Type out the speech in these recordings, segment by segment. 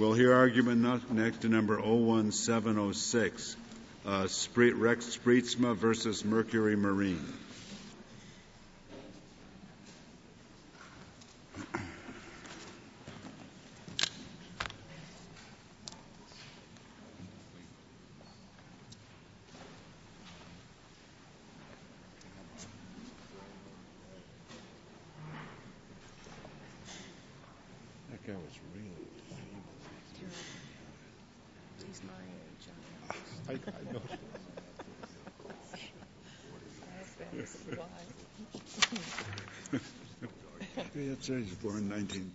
We'll hear argument next to number 01706, uh, Sprietsma versus Mercury Marine. That guy was really He's my age. I, I know. He was born in 1930.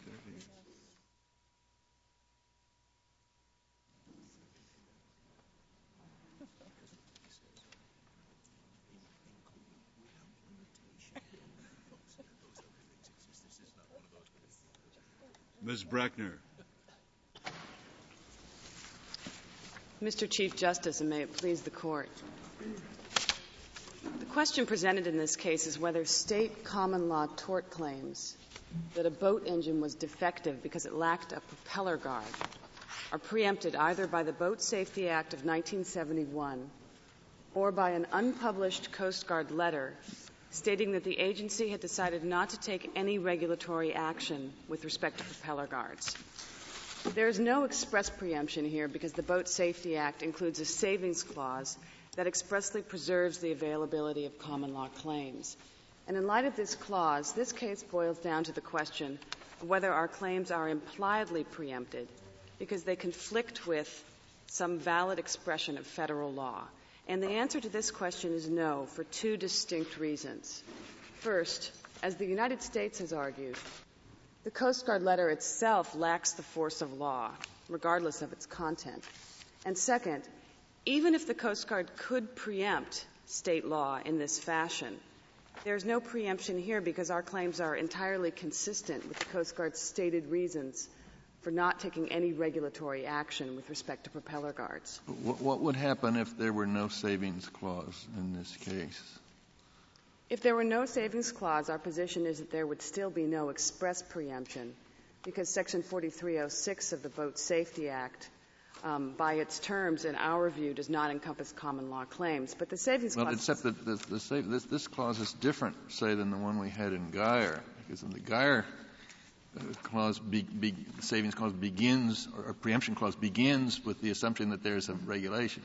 Ms. Brueckner. Mr. Chief Justice, and may it please the Court. The question presented in this case is whether state common law tort claims that a boat engine was defective because it lacked a propeller guard are preempted either by the Boat Safety Act of 1971 or by an unpublished Coast Guard letter stating that the agency had decided not to take any regulatory action with respect to propeller guards. There is no express preemption here because the Boat Safety Act includes a savings clause that expressly preserves the availability of common law claims. And in light of this clause, this case boils down to the question of whether our claims are impliedly preempted because they conflict with some valid expression of federal law. And the answer to this question is no for two distinct reasons. First, as the United States has argued, the Coast Guard letter itself lacks the force of law, regardless of its content. And second, even if the Coast Guard could preempt state law in this fashion, there's no preemption here because our claims are entirely consistent with the Coast Guard's stated reasons for not taking any regulatory action with respect to propeller guards. What, what would happen if there were no savings clause in this case? If there were no savings clause, our position is that there would still be no express preemption because Section 4306 of the Boat Safety Act, um, by its terms, in our view, does not encompass common law claims. But the savings Well, clause. except that the, the sa- this, this clause is different, say, than the one we had in Geier, because in the Geier uh, clause, be, be, savings clause begins, or, or preemption clause begins with the assumption that there is a regulation.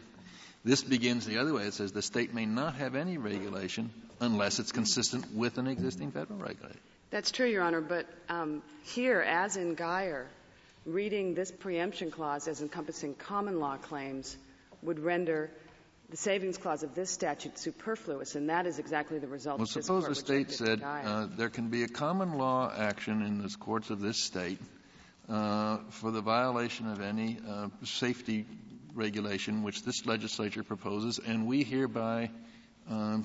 This begins the other way. It says the state may not have any regulation unless it's consistent with an existing federal regulation. That's true, Your Honor, but um, here, as in Geier, reading this preemption clause as encompassing common law claims would render the savings clause of this statute superfluous, and that is exactly the result Well, suppose the state said uh, there can be a common law action in the courts of this state uh, for the violation of any uh, safety regulation which this legislature proposes, and we hereby um,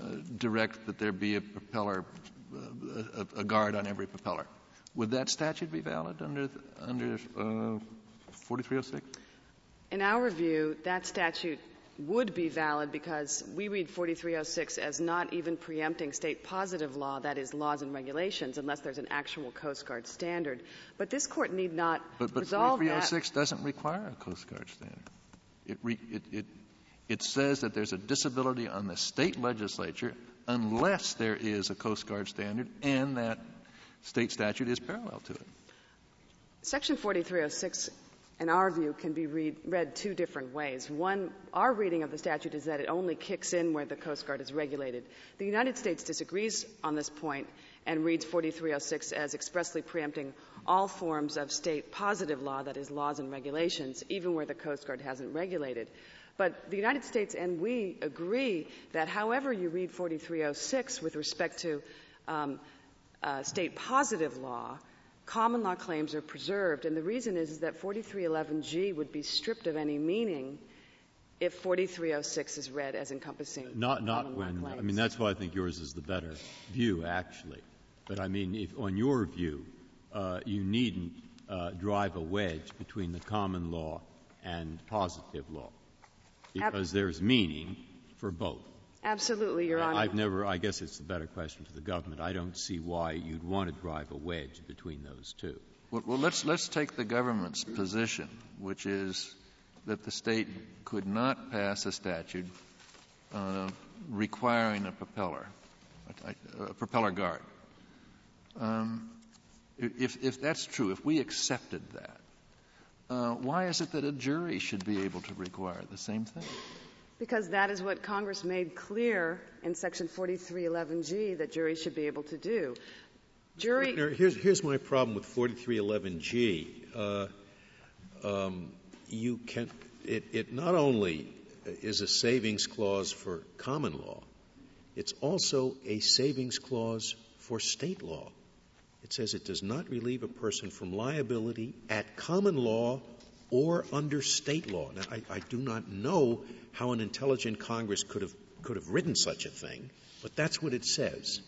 uh, direct that there be a propeller, uh, a, a guard on every propeller. Would that statute be valid under under uh, 4306? In our view, that statute would be valid because we read 4306 as not even preempting state positive law, that is, laws and regulations, unless there's an actual Coast Guard standard. But this court need not But, but resolve that. 4306 doesn't require a Coast Guard standard. It, re, it, it, it says that there's a disability on the state legislature unless there is a Coast Guard standard and that state statute is parallel to it. Section 4306, in our view, can be read, read two different ways. One, our reading of the statute is that it only kicks in where the Coast Guard is regulated. The United States disagrees on this point and reads 4306 as expressly preempting all forms of state positive law, that is, laws and regulations, even where the Coast Guard hasn't regulated. But the United States and we agree that however you read 4306 with respect to um, uh, state positive law, common law claims are preserved. And the reason is, is that 4311G would be stripped of any meaning if 4306 is read as encompassing Not, not when, claims. I mean, that's why I think yours is the better view, actually. But I mean, if, on your view, uh, you needn't uh, drive a wedge between the common law and positive law, because there's meaning for both. Absolutely, Your Honor. I've never, I guess it's a better question to the government. I don't see why you'd want to drive a wedge between those two. Well, well, let's, let's take the government's position, which is that the state could not pass a statute uh, requiring a propeller, a, a propeller guard. Um, if, if that's true, if we accepted that, uh, why is it that a jury should be able to require the same thing? Because that is what Congress made clear in Section 4311G that juries should be able to do. Jury. Here's, here's my problem with 4311G. Uh, um, you can, it, it not only is a savings clause for common law, it's also a savings clause for state law. It says it does not relieve a person from liability at common law or under state law. Now, I, I do not know how an intelligent Congress could have, could have written such a thing, but that's what it says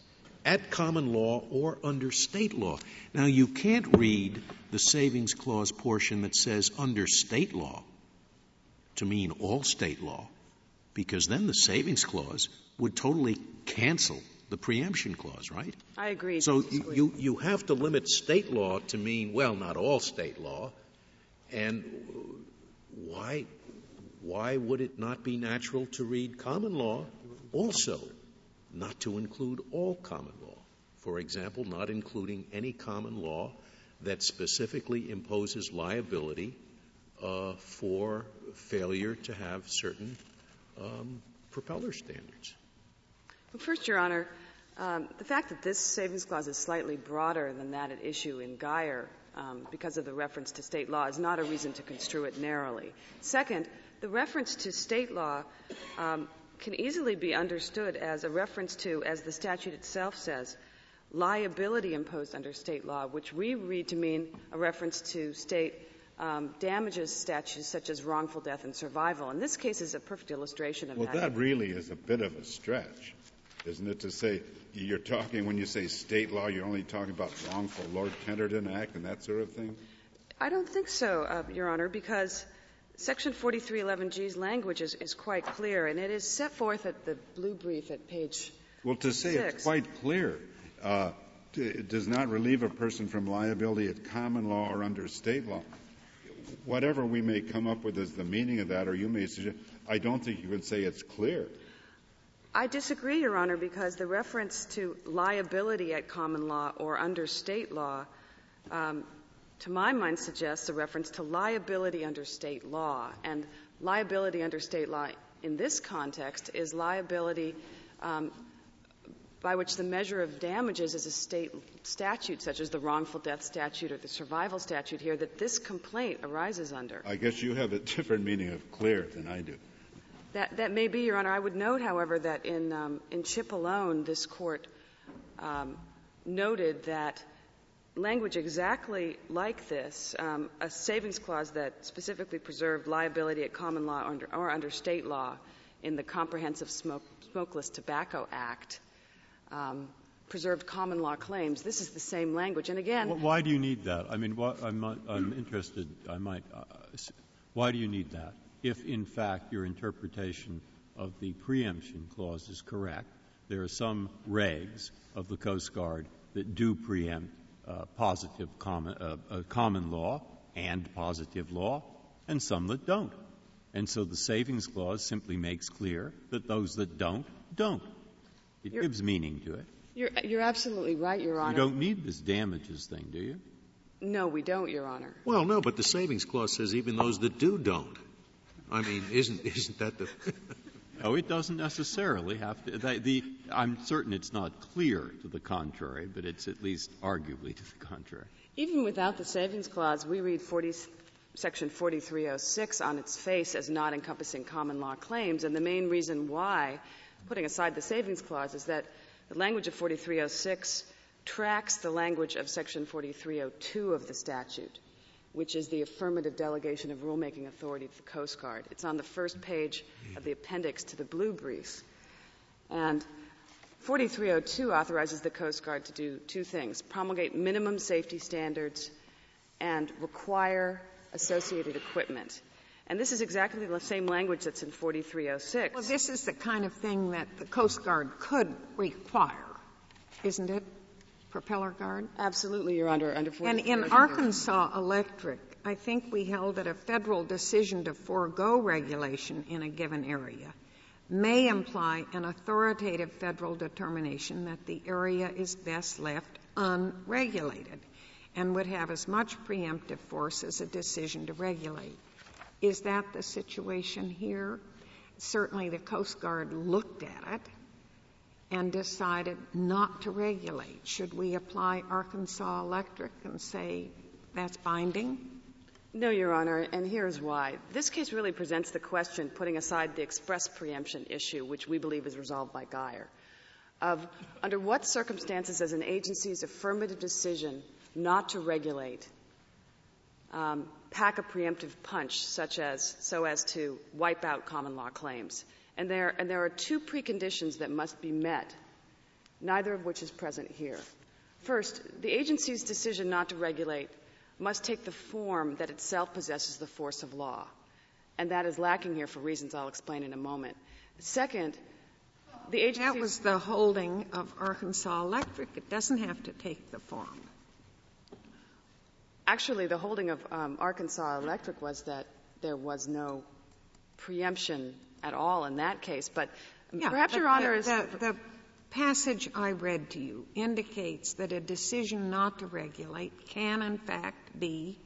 at common law or under state law. Now, you can't read the savings clause portion that says under state law to mean all state law, because then the savings clause would totally cancel the preemption clause, right? I agree. So you, you have to limit state law to mean, well, not all state law. And why, would it not be natural to read common law also not to include all common law? For example, not including any common law that specifically imposes liability uh, for failure to have certain um, propeller standards. Well, first, Your Honor, um, the fact that this savings clause is slightly broader than that at issue in Geier um, because of the reference to state law is not a reason to construe it narrowly. Second, the reference to state law um, can easily be understood as a reference to, as the statute itself says, liability imposed under state law, which we read to mean a reference to state um, damages statutes such as wrongful death and survival. And this case is a perfect illustration of well, that. Well, that really is a bit of a stretch, isn't it, to say you're talking, when you say state law, you're only talking about wrongful Lord Tenterden Act and that sort of thing? I don't think so, uh, Your Honor, because Section 4311G's language is, is, quite clear, and it is set forth at the blue brief at page. Well, to say six. it's quite clear, uh, it does not relieve a person from liability at common law or under state law. Whatever we may come up with as the meaning of that, or you may suggest, I don't think you can say it's clear. I disagree, Your Honor, because the reference to liability at common law or under state law, um, to my mind, suggests a reference to liability under state law. And liability under state law in this context is liability um, by which the measure of damages is a state statute, such as the wrongful death statute or the survival statute here, that this complaint arises under. I guess you have a different meaning of clear than I do. That, that may be, Your Honor. I would note, however, that in, um, in Cipollone, this court um, noted that language exactly like this, um, a savings clause that specifically preserved liability at common law or under, or under state law in the Comprehensive Smoke, Smokeless Tobacco Act, um, preserved common law claims. This is the same language. And again, why do you need that? I mean, I'm, I'm interested. I might. Uh, why do you need that? If, in fact, your interpretation of the preemption clause is correct, there are some regs of the Coast Guard that do preempt uh, positive common, uh, uh, common law and positive law, and some that don't. And so the savings clause simply makes clear that those that don't, don't. It you're, gives meaning to it. You're, you're absolutely right, Your Honor. You don't need this damages thing, do you? No, we don't, Your Honor. Well, no, but the savings clause says even those that do don't. I mean, isn't isn't that the? no, oh, it doesn't necessarily have to. The, the, I'm certain it's not clear to the contrary, but it's at least arguably to the contrary. Even without the savings clause, we read 40, Section 4306 on its face as not encompassing common law claims, and the main reason why, putting aside the savings clause, is that the language of 4306 tracks the language of Section 4302 of the statute which is the affirmative delegation of rulemaking authority to the Coast Guard. It's on the first page of the appendix to the blue brief. And 4302 authorizes the Coast Guard to do two things promulgate minimum safety standards and require associated equipment. And this is exactly the same language that's in 4306. Well, this is the kind of thing that the Coast Guard could require, isn't it? Propeller guard? Absolutely, Your Honor, under And in Arkansas Electric, I think we held that a federal decision to forego regulation in a given area may imply an authoritative federal determination that the area is best left unregulated and would have as much preemptive force as a decision to regulate. Is that the situation here? Certainly the Coast Guard looked at it and decided not to regulate. Should we apply Arkansas Electric and say that's binding? No, Your Honor, and here's why. This case really presents the question, putting aside the express preemption issue, which we believe is resolved by Geier, of under what circumstances does an agency's affirmative decision not to regulate um, pack a preemptive punch such as so as to wipe out common law claims. And there, and there are two preconditions that must be met, neither of which is present here. First, the agency's decision not to regulate must take the form that itself possesses the force of law. And that is lacking here for reasons I'll explain in a moment. Second, the agency. That was the holding of Arkansas Electric. It doesn't have to take the form. Actually, the holding of um, Arkansas Electric was that there was no preemption at all in that case. But perhaps Your Honor the, is. The, the passage I read to you indicates that a decision not to regulate can, in fact, be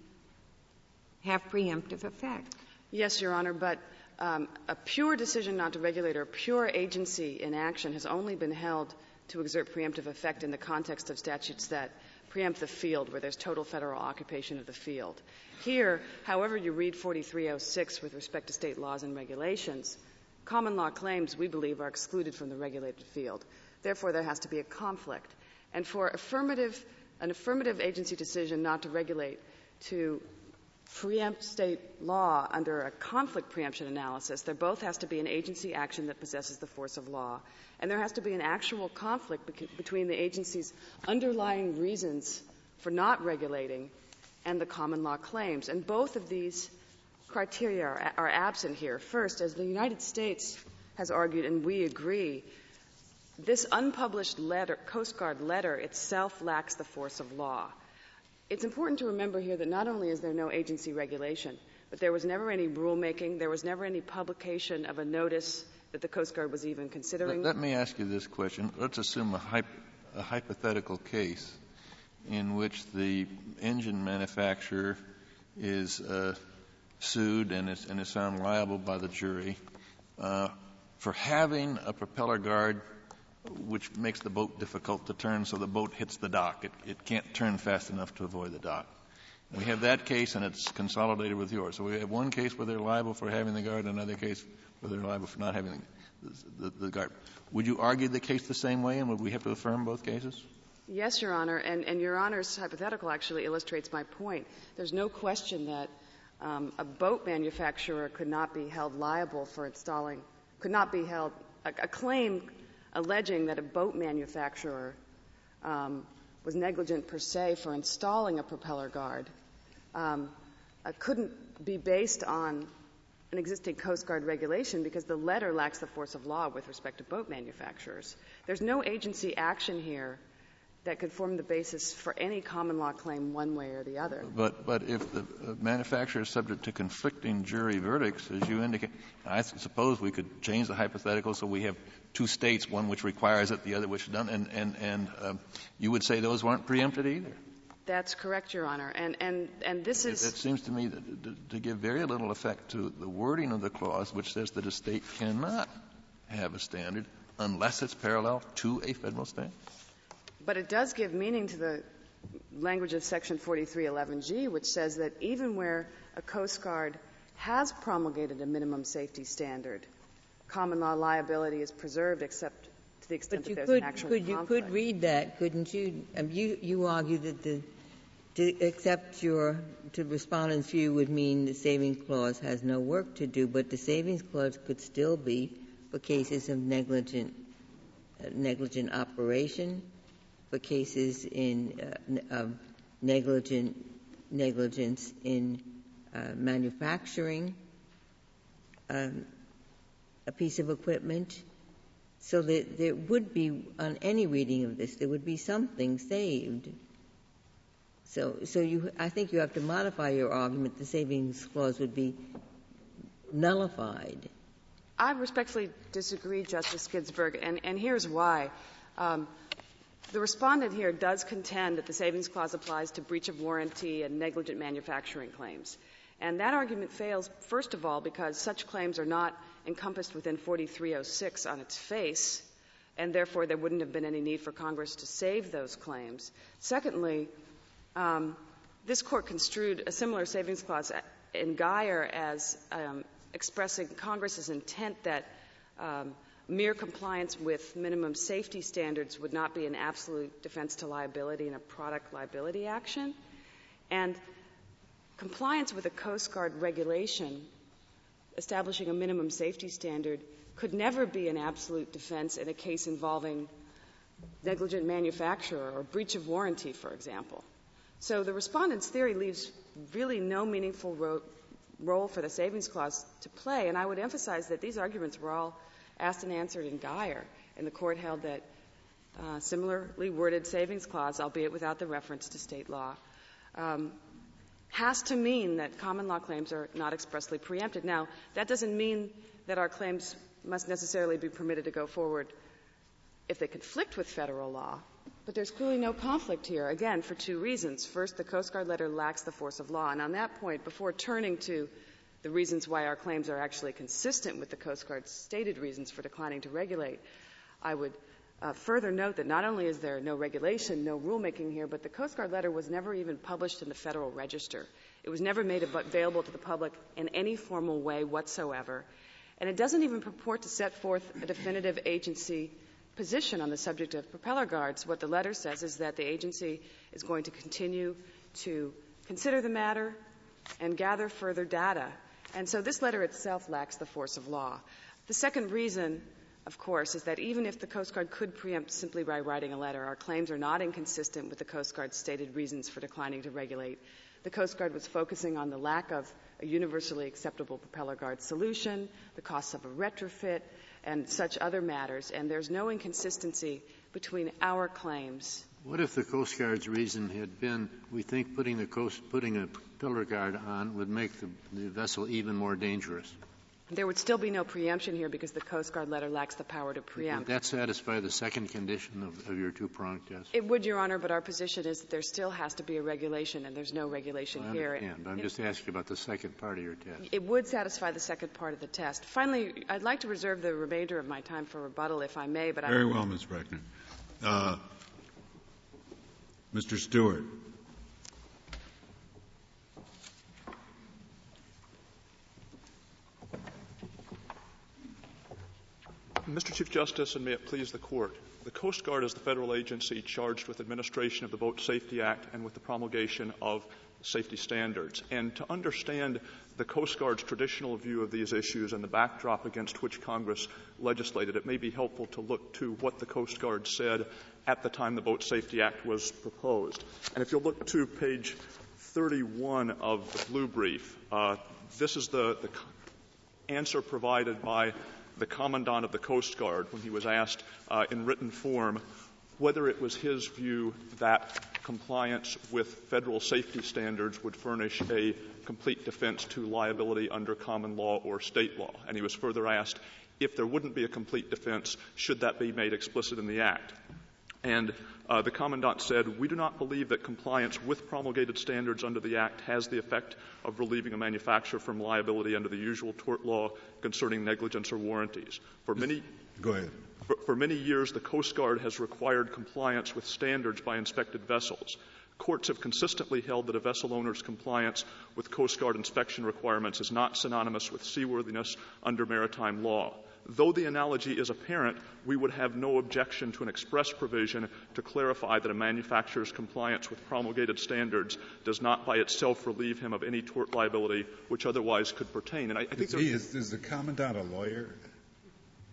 have preemptive effect. Yes, Your Honor, but um, a pure decision not to regulate or pure agency inaction has only been held to exert preemptive effect in the context of statutes that preempt the field where there's total federal occupation of the field. Here, however you read 4306 with respect to state laws and regulations, common law claims, we believe, are excluded from the regulated field. Therefore, there has to be a conflict. And for affirmative, an affirmative agency decision not to regulate to preempt state law under a conflict preemption analysis, there both has to be an agency action that possesses the force of law, and there has to be an actual conflict between the agency's underlying reasons for not regulating and the common law claims. And both of these criteria are, absent here. First, as the United States has argued, and we agree, this unpublished letter, Coast Guard letter itself lacks the force of law. It's important to remember here that not only is there no agency regulation, but there was never any rulemaking, there was never any publication of a notice that the Coast Guard was even considering. Let, let me ask you this question. Let's assume a, hyp- a hypothetical case in which the engine manufacturer is uh, sued and is, and is, found liable by the jury uh, for having a propeller guard which makes the boat difficult to turn so the boat hits the dock. It, it can't turn fast enough to avoid the dock. We have that case and it's consolidated with yours. So we have one case where they're liable for having the guard, another case where they're liable for not having the, the, the guard. Would you argue the case the same way and would we have to affirm both cases? Yes, Your Honor, and, and Your Honor's hypothetical actually illustrates my point. There's no question that um, a boat manufacturer could not be held liable for installing, could not be held, a, a claim alleging that a boat manufacturer um, was negligent per se for installing a propeller guard um, uh, couldn't be based on an existing Coast Guard regulation because the letter lacks the force of law with respect to boat manufacturers. There's no agency action here that could form the basis for any common law claim one way or the other. But, but if the manufacturer is subject to conflicting jury verdicts, as you indicate, I suppose we could change the hypothetical so we have two states, one which requires it, the other which doesn't, and, and, and um, you would say those weren't preempted either. That's correct, Your Honor. And, and, and this is. It, it seems to me that, to, to give very little effect to the wording of the clause, which says that a state cannot have a standard unless it's parallel to a federal standard. But it does give meaning to the language of Section 4311G, which says that even where a Coast Guard has promulgated a minimum safety standard, common law liability is preserved except to the extent but that there's could, an actual could conflict. You could read that, couldn't you? Um, you, you argue that the, to accept your, to respondent's view would mean the savings clause has no work to do, but the savings clause could still be for cases of negligent, uh, negligent operation, for cases in uh, negligent, negligence in uh, manufacturing, um, a piece of equipment, So there, there would be, on any reading of this, there would be something saved. So, so you, I think you have to modify your argument. The savings clause would be nullified. I respectfully disagree, Justice Ginsburg, and, and here's why. The respondent here does contend that the savings clause applies to breach of warranty and negligent manufacturing claims. And that argument fails, first of all, because such claims are not encompassed within 4306 on its face, and therefore there wouldn't have been any need for Congress to save those claims. Secondly, um, this court construed a similar savings clause in Geier as um, expressing Congress's intent that um, mere compliance with minimum safety standards would not be an absolute defense to liability in a product liability action. And compliance with a Coast Guard regulation establishing a minimum safety standard could never be an absolute defense in a case involving negligent manufacturer or breach of warranty, for example. So the respondent's theory leaves really no meaningful ro- role for the savings clause to play. And I would emphasize that these arguments were all asked and answered in Geier, and the court held that uh, similarly worded savings clause, albeit without the reference to state law, um, has to mean that common law claims are not expressly preempted. Now, that doesn't mean that our claims must necessarily be permitted to go forward if they conflict with federal law. But there's clearly no conflict here, again, for two reasons. First, the Coast Guard letter lacks the force of law. And on that point, before turning to the reasons why our claims are actually consistent with the Coast Guard's stated reasons for declining to regulate, I would uh, further note that not only is there no regulation, no rulemaking here, but the Coast Guard letter was never even published in the Federal Register. It was never made available to the public in any formal way whatsoever. And it doesn't even purport to set forth a definitive agency position on the subject of propeller guards. What the letter says is that the agency is going to continue to consider the matter and gather further data. And so this letter itself lacks the force of law. The second reason, of course, is that even if the Coast Guard could preempt simply by writing a letter, our claims are not inconsistent with the Coast Guard's stated reasons for declining to regulate. The Coast Guard was focusing on the lack of a universally acceptable propeller guard solution, the costs of a retrofit, and such other matters, and there's no inconsistency between our claims. What if the Coast Guard's reason had been, we think putting the coast, putting a pillar guard on would make the, the vessel even more dangerous? There would still be no preemption here because the Coast Guard letter lacks the power to preempt. Would that satisfy the second condition of, of your two-pronged test? It would, Your Honor, but our position is that there still has to be a regulation, and there's no regulation well, I here. Understand, but I'm just asking about the second part of your test. It would satisfy the second part of the test. Finally, I'd like to reserve the remainder of my time for rebuttal, if I may. But very I well, Ms. Brueckner. Uh, Mr. Stewart. Mr. Chief Justice, and may it please the Court, the Coast Guard is the federal agency charged with administration of the Boat Safety Act and with the promulgation of safety standards. And to understand the Coast Guard's traditional view of these issues and the backdrop against which Congress legislated, it may be helpful to look to what the Coast Guard said at the time the Boat Safety Act was proposed. And if you'll look to page 31 of the blue brief, uh, this is the, the answer provided by the Commandant of the Coast Guard when he was asked uh, in written form whether it was his view that compliance with federal safety standards would furnish a complete defense to liability under common law or state law. And he was further asked if there wouldn't be a complete defense, should that be made explicit in the Act? And uh, the Commandant said, We do not believe that compliance with promulgated standards under the Act has the effect of relieving a manufacturer from liability under the usual tort law concerning negligence or warranties. For many, Go ahead. For, for many years, the Coast Guard has required compliance with standards by inspected vessels. Courts have consistently held that a vessel owner's compliance with Coast Guard inspection requirements is not synonymous with seaworthiness under maritime law. Though the analogy is apparent, we would have no objection to an express provision to clarify that a manufacturer's compliance with promulgated standards does not by itself relieve him of any tort liability which otherwise could pertain. And I, I think is, is the commandant a lawyer?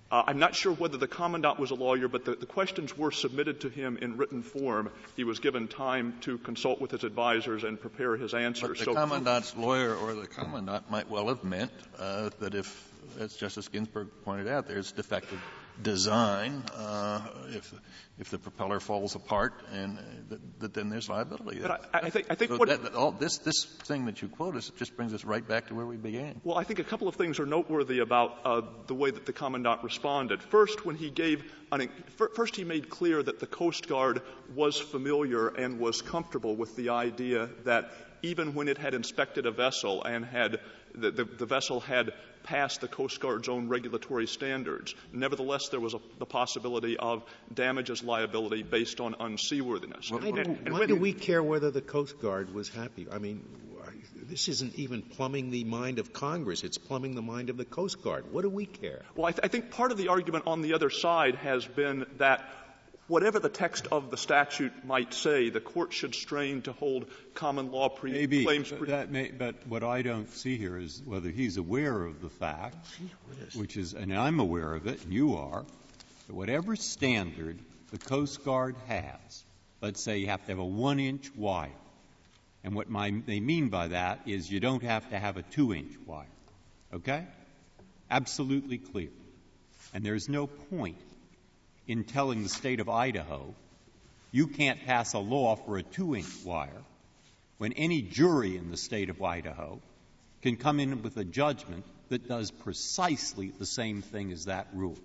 Uh, I'm not sure whether the commandant was a lawyer, but the, the, questions were submitted to him in written form. He was given time to consult with his advisors and prepare his answers. But the so, commandant's lawyer or the commandant might well have meant uh, that if, as Justice Ginsburg pointed out, there's defective design uh, if if the propeller falls apart and uh, that, that then there's liability. But I, I think I think so what that, that all, this this thing that you quote us just brings us right back to where we began. Well, I think a couple of things are noteworthy about uh, the way that the commandant responded. First, when he gave an, first he made clear that the Coast Guard was familiar and was comfortable with the idea that even when it had inspected a vessel and had the, the, the vessel had passed the Coast Guard's own regulatory standards. Nevertheless, there was a, the possibility of damages liability based on unseaworthiness. Why, do, and, and why do we care whether the Coast Guard was happy? I mean, this isn't even plumbing the mind of Congress. It's plumbing the mind of the Coast Guard. What do we care? Well, I, th- I think part of the argument on the other side has been that whatever the text of the statute might say, the court should strain to hold common law pre- Maybe, claims. Pre- that may, but what I don't see here is whether he's aware of the fact, which is, and I'm aware of it, and you are, that whatever standard the Coast Guard has, let's say you have to have a one-inch wire, and what my, they mean by that is you don't have to have a two-inch wire. Okay? Absolutely clear. And there's no point in telling the state of Idaho, you can't pass a law for a two-inch wire, when any jury in the state of Idaho can come in with a judgment that does precisely the same thing as that rule.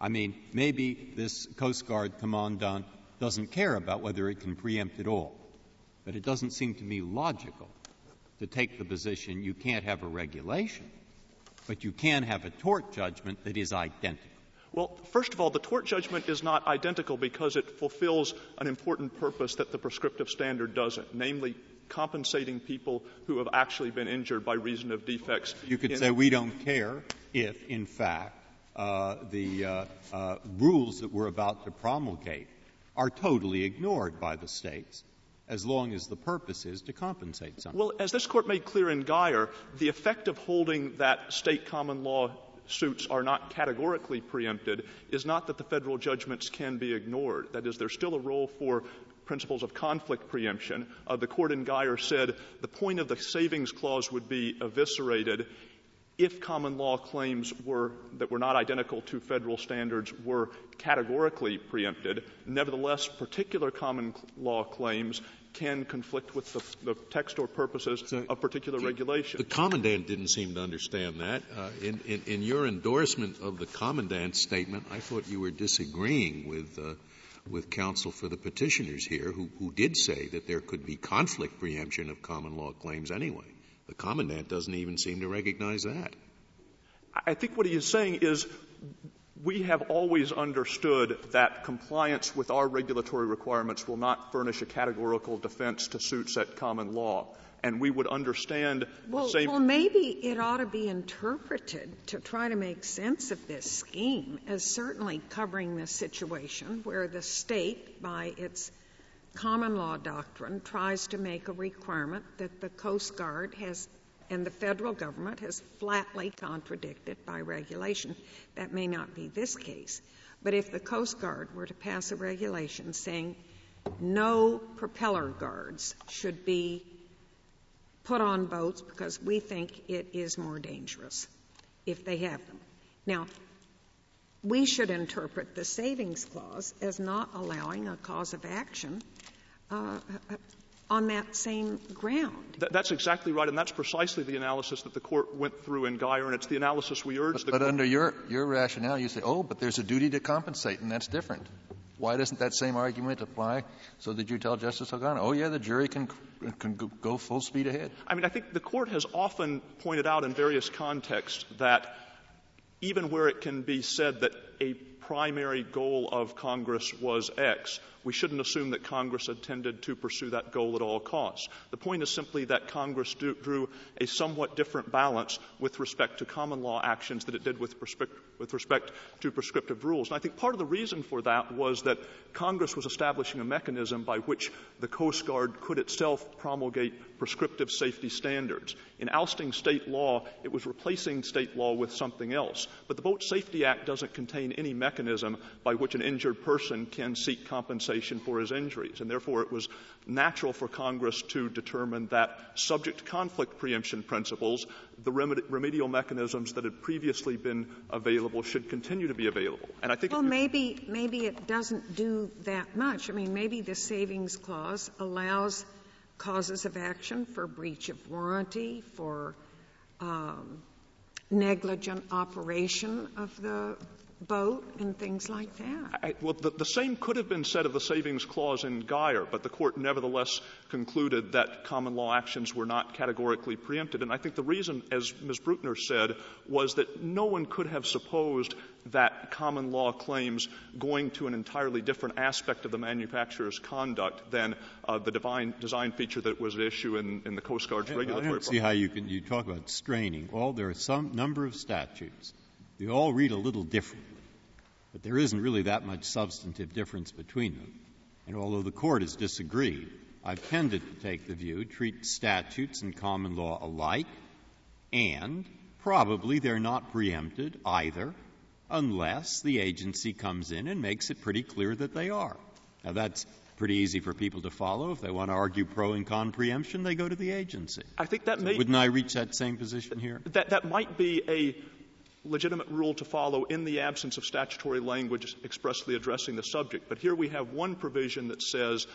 I mean, maybe this Coast Guard commandant doesn't care about whether it can preempt at all, but it doesn't seem to me logical to take the position you can't have a regulation, but you can have a tort judgment that is identical. Well, first of all, the tort judgment is not identical because it fulfills an important purpose that the prescriptive standard doesn't, namely compensating people who have actually been injured by reason of defects. You could say we don't care if, in fact, uh, the uh, uh, rules that we're about to promulgate are totally ignored by the states as long as the purpose is to compensate someone. Well, as this court made clear in Geier, the effect of holding that state common law suits are not categorically preempted is not that the federal judgments can be ignored. That is, there's still a role for principles of conflict preemption. Uh, the court in Geier said the point of the savings clause would be eviscerated if common law claims were that were not identical to federal standards were categorically preempted. Nevertheless, particular common law claims can conflict with the, the text or purposes so of particular regulation. The commandant didn't seem to understand that. Uh, in, in, in, your endorsement of the commandant's statement, I thought you were disagreeing with uh, with counsel for the petitioners here, who, who did say that there could be conflict preemption of common law claims anyway. The commandant doesn't even seem to recognize that. I think what he is saying is we have always understood that compliance with our regulatory requirements will not furnish a categorical defense to suits at common law. And we would understand well, same. Well, maybe it ought to be interpreted to try to make sense of this scheme as certainly covering the situation where the state, by its common law doctrine, tries to make a requirement that the Coast Guard has and the federal government has flatly contradicted by regulation. That may not be this case. But if the Coast Guard were to pass a regulation saying no propeller guards should be put on boats because we think it is more dangerous if they have them. Now, we should interpret the savings clause as not allowing a cause of action uh, on that same ground. Th- that's exactly right, and that's precisely the analysis that the court went through in Geier, and it's the analysis we urge but, the but court. under your, your rationale, you say, oh, but there's a duty to compensate, and that's different. Why doesn't that same argument apply so did you tell Justice O'Connor, oh, yeah, the jury can, can go full speed ahead? I mean, I think the court has often pointed out in various contexts that even where it can be said that a primary goal of Congress was X, we shouldn't assume that Congress intended to pursue that goal at all costs. The point is simply that Congress do, drew a somewhat different balance with respect to common law actions that it did with, with respect to prescriptive rules. And I think part of the reason for that was that Congress was establishing a mechanism by which the Coast Guard could itself promulgate prescriptive safety standards. In ousting state law, it was replacing state law with something else. But the Boat Safety Act doesn't contain any mechanism by which an injured person can seek compensation for his injuries. And therefore, it was natural for Congress to determine that subject to conflict preemption principles, the remedial mechanisms that had previously been available should continue to be available. And I think well, maybe maybe it doesn't do that much. I mean, maybe the savings clause allows causes of action for breach of warranty, for um, negligent operation of the boat and things like that. I, well, the, the, same could have been said of the savings clause in Geier, but the court nevertheless concluded that common law actions were not categorically preempted. And I think the reason, as Ms. Brueckner said, was that no one could have supposed that common law claims going to an entirely different aspect of the manufacturer's conduct than uh, the divine, design feature that was at issue in, in the Coast Guard's yeah, regulatory. I don't see how you can you talk about straining. Well, there are some number of statutes. They all read a little different. But there isn't really that much substantive difference between them. And although the court has disagreed, I've tended to take the view treat statutes and common law alike, and probably they're not preempted either unless the agency comes in and makes it pretty clear that they are. Now that's pretty easy for people to follow. If they want to argue pro and con preemption, they go to the agency. I think that so may wouldn't I reach that same position here? That that might be a legitimate rule to follow in the absence of statutory language expressly addressing the subject. But here we have one provision that says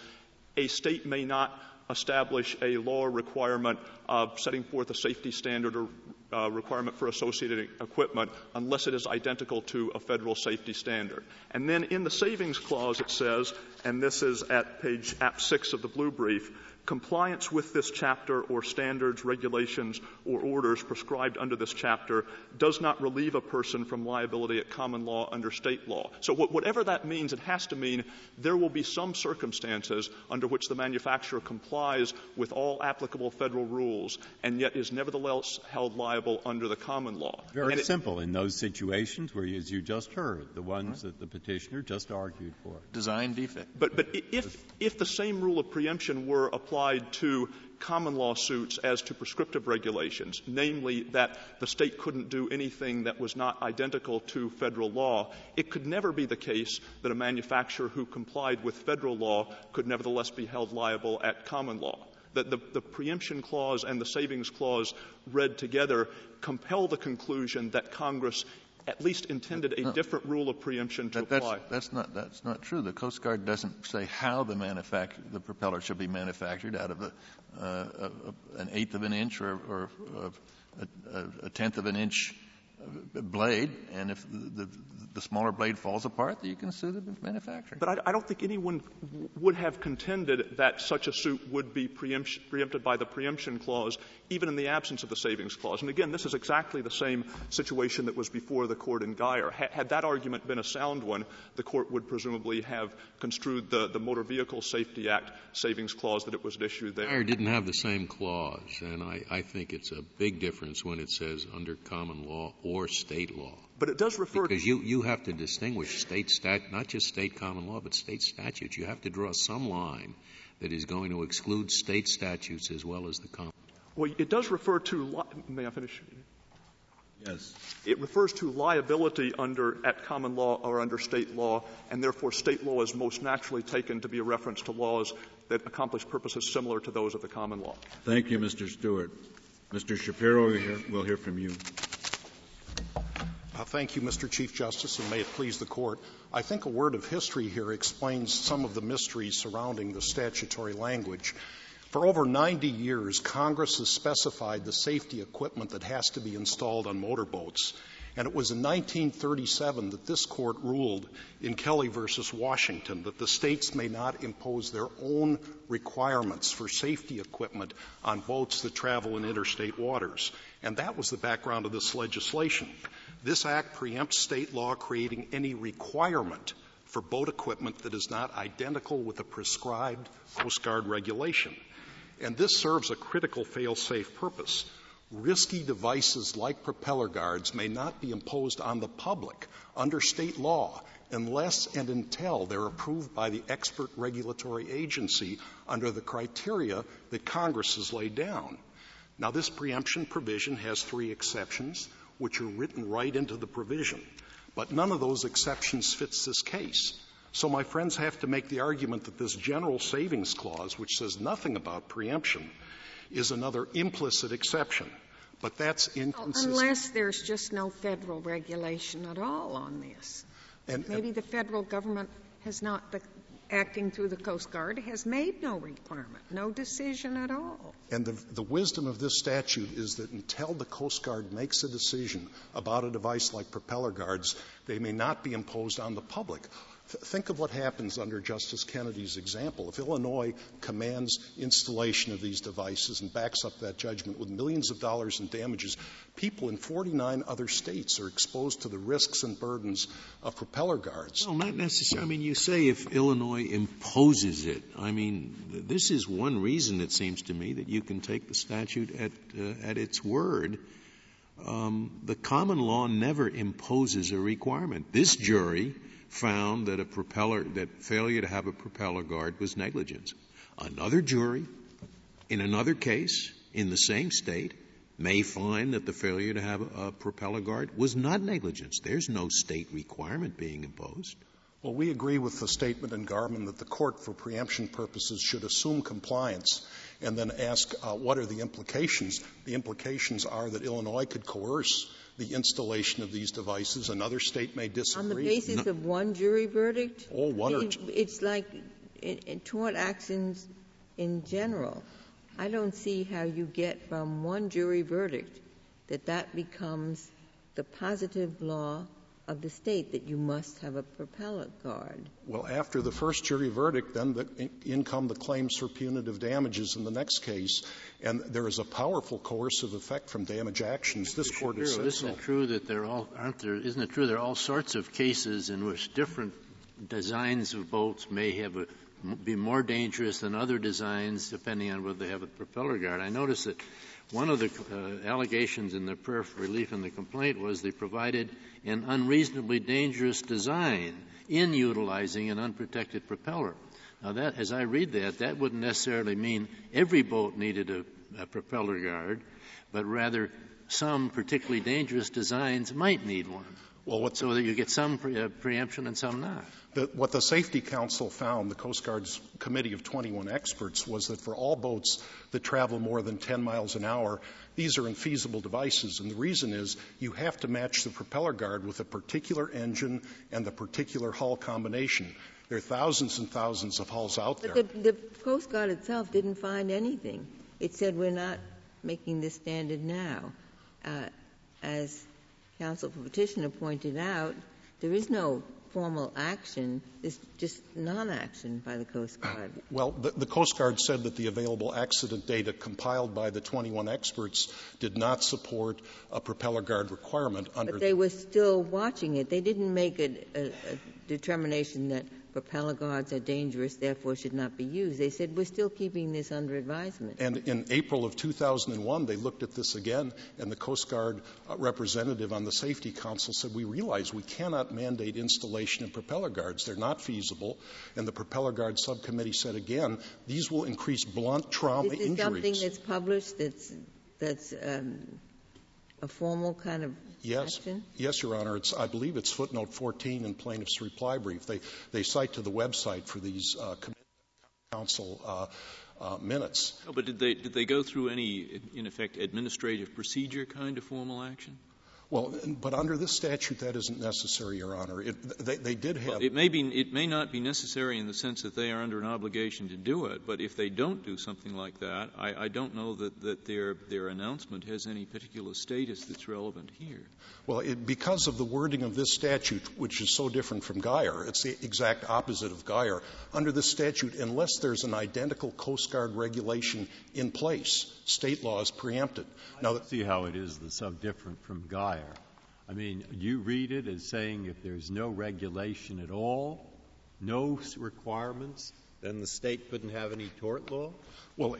a state may not establish a law requirement of setting forth a safety standard or uh, requirement for associated equipment unless it is identical to a federal safety standard. And then in the savings clause it says, and this is at page app 6 of the blue brief, compliance with this chapter or standards, regulations, or orders prescribed under this chapter does not relieve a person from liability at common law under state law. So whatever that means, it has to mean there will be some circumstances under which the manufacturer complies with all applicable federal rules and yet is nevertheless held liable under the common law. Very and simple. It, in those situations where, as you just heard, the ones that the petitioner just argued for. Design defect. But, but if, if the same rule of preemption were applied applied to common law suits as to prescriptive regulations, namely that the state couldn't do anything that was not identical to federal law, it could never be the case that a manufacturer who complied with federal law could nevertheless be held liable at common law. That the, the preemption clause and the savings clause read together compel the conclusion that Congress at least intended a no. different rule of preemption to that, apply. That's, that's, not, that's not true. The Coast Guard doesn't say how the, manufact- the propeller should be manufactured out of a, uh, a, an eighth of an inch or, or a, a, tenth of an inch blade, and if the, the, the smaller blade falls apart, that you can sue the manufacturer. But I, I don't think anyone w- would have contended that such a suit would be preempt- preempted by the preemption clause, even in the absence of the savings clause. And again, this is exactly the same situation that was before the court in Geier. Ha- had that argument been a sound one, the court would presumably have construed the, the Motor Vehicle Safety Act savings clause that it was issued there. Geier didn't have the same clause, and I, I think it's a big difference when it says under common law or state law. But it does refer because you you have to distinguish state stat not just state common law but state statutes. You have to draw some line that is going to exclude state statutes as well as the common. Law. Well, it does refer to. Li- may I finish? Yes. It refers to liability under at common law or under state law, and therefore state law is most naturally taken to be a reference to laws that accomplish purposes similar to those of the common law. Thank you, Mr. Stewart. Mr. Shapiro, we'll hear from you. Uh, thank you, Mr. Chief Justice, and may it please the Court. I think a word of history here explains some of the mysteries surrounding the statutory language. For over 90 years, Congress has specified the safety equipment that has to be installed on motorboats. And it was in 1937 that this court ruled in Kelly versus Washington that the states may not impose their own requirements for safety equipment on boats that travel in interstate waters. And that was the background of this legislation. This act preempts state law creating any requirement for boat equipment that is not identical with a prescribed Coast Guard regulation. And this serves a critical fail-safe purpose. Risky devices like propeller guards may not be imposed on the public under state law unless and until they're approved by the expert regulatory agency under the criteria that Congress has laid down. Now, this preemption provision has three exceptions which are written right into the provision. But none of those exceptions fits this case. So my friends have to make the argument that this general savings clause, which says nothing about preemption, is another implicit exception. But that's inconsistent. Unless there's just no federal regulation at all on this. And- Maybe the federal government has not, the- acting through the Coast Guard, has made no requirement, no decision at all. And the, the wisdom of this statute is that until the Coast Guard makes a decision about a device like propeller guards, they may not be imposed on the public. Th- Think of what happens under Justice Kennedy's example. If Illinois commands installation of these devices and backs up that judgment with millions of dollars in damages, people in 49 other states are exposed to the risks and burdens of propeller guards. Well, not necessarily. I mean, you say if Illinois imposes it. I mean, this is one reason, it seems to me, that you can take the statute at, uh, at its word. Um, the common law never imposes a requirement. This jury found that a propeller, that failure to have a propeller guard was negligence. Another jury, in another case, in the same state, may find that the failure to have a, propeller guard was not negligence. There's no state requirement being imposed. Well, we agree with the statement in Garmin that the court, for preemption purposes, should assume compliance and then ask uh, what are the implications. The implications are that Illinois could coerce the installation of these devices. Another state may disagree. On the basis of one jury verdict? Oh, one or two. It's like tort actions in general. I don't see how you get from one jury verdict that that becomes the positive law of the state that you must have a propeller guard. Well, after the first jury verdict, then the, in, in come the claims for punitive damages in the next case, and there is a powerful coercive effect from damage actions. This court has Shapiro, said isn't so. it true that there all aren't there? Isn't it true there are all sorts of cases in which different designs of boats may have a, be more dangerous than other designs, depending on whether they have a propeller guard? I notice that one of the uh, allegations in the prayer for relief in the complaint was they provided an unreasonably dangerous design in utilizing an unprotected propeller. Now, that, as I read that, that wouldn't necessarily mean every boat needed a, a propeller guard, but rather some particularly dangerous designs might need one. Well, what So that you get some pre- uh, preemption and some not. The, what the Safety Council found, the Coast Guard's committee of 21 experts, was that for all boats that travel more than 10 miles an hour, these are infeasible devices. And the reason is you have to match the propeller guard with a particular engine and the particular hull combination. There are thousands and thousands of hulls out there. But the, the Coast Guard itself didn't find anything. It said we're not making this standard now. Uh, as counsel for petitioner pointed out, there is no formal action. It's just non-action by the Coast Guard. Well, the, Coast Guard said that the available accident data compiled by the 21 experts did not support a propeller guard requirement under But they were still watching it. They didn't make a determination that propeller guards are dangerous, therefore should not be used. They said we're still keeping this under advisement. And in April of 2001, they looked at this again, and the Coast Guard uh, representative on the Safety Council said, We realize we cannot mandate installation of propeller guards. They're not feasible. And the Propeller Guard Subcommittee said again, these will increase blunt trauma This is injuries. something that's published that's, that's um, a formal kind of Yes, action? yes, Your Honor. It's, I believe it's footnote 14 in plaintiff's reply brief. They, they cite to the website for these uh, committee council uh, uh, minutes. Oh, but did they, did they go through any, in effect, administrative procedure kind of formal action? Well, but under this statute, that isn't necessary, Your Honor. It, they, they did have. It may be, it may not be necessary in the sense that they are under an obligation to do it, but if they don't do something like that, I, I don't know that, that their, their announcement has any particular status that's relevant here. Well, it, because of the wording of this statute, which is so different from Geier, it's the exact opposite of Geier. Under this statute, unless there's an identical Coast Guard regulation in place, state law is preempted. Now, see how it is that's so different from Geier. I mean, you read it as saying if there's no regulation at all, no requirements, then the state couldn't have any tort law? well,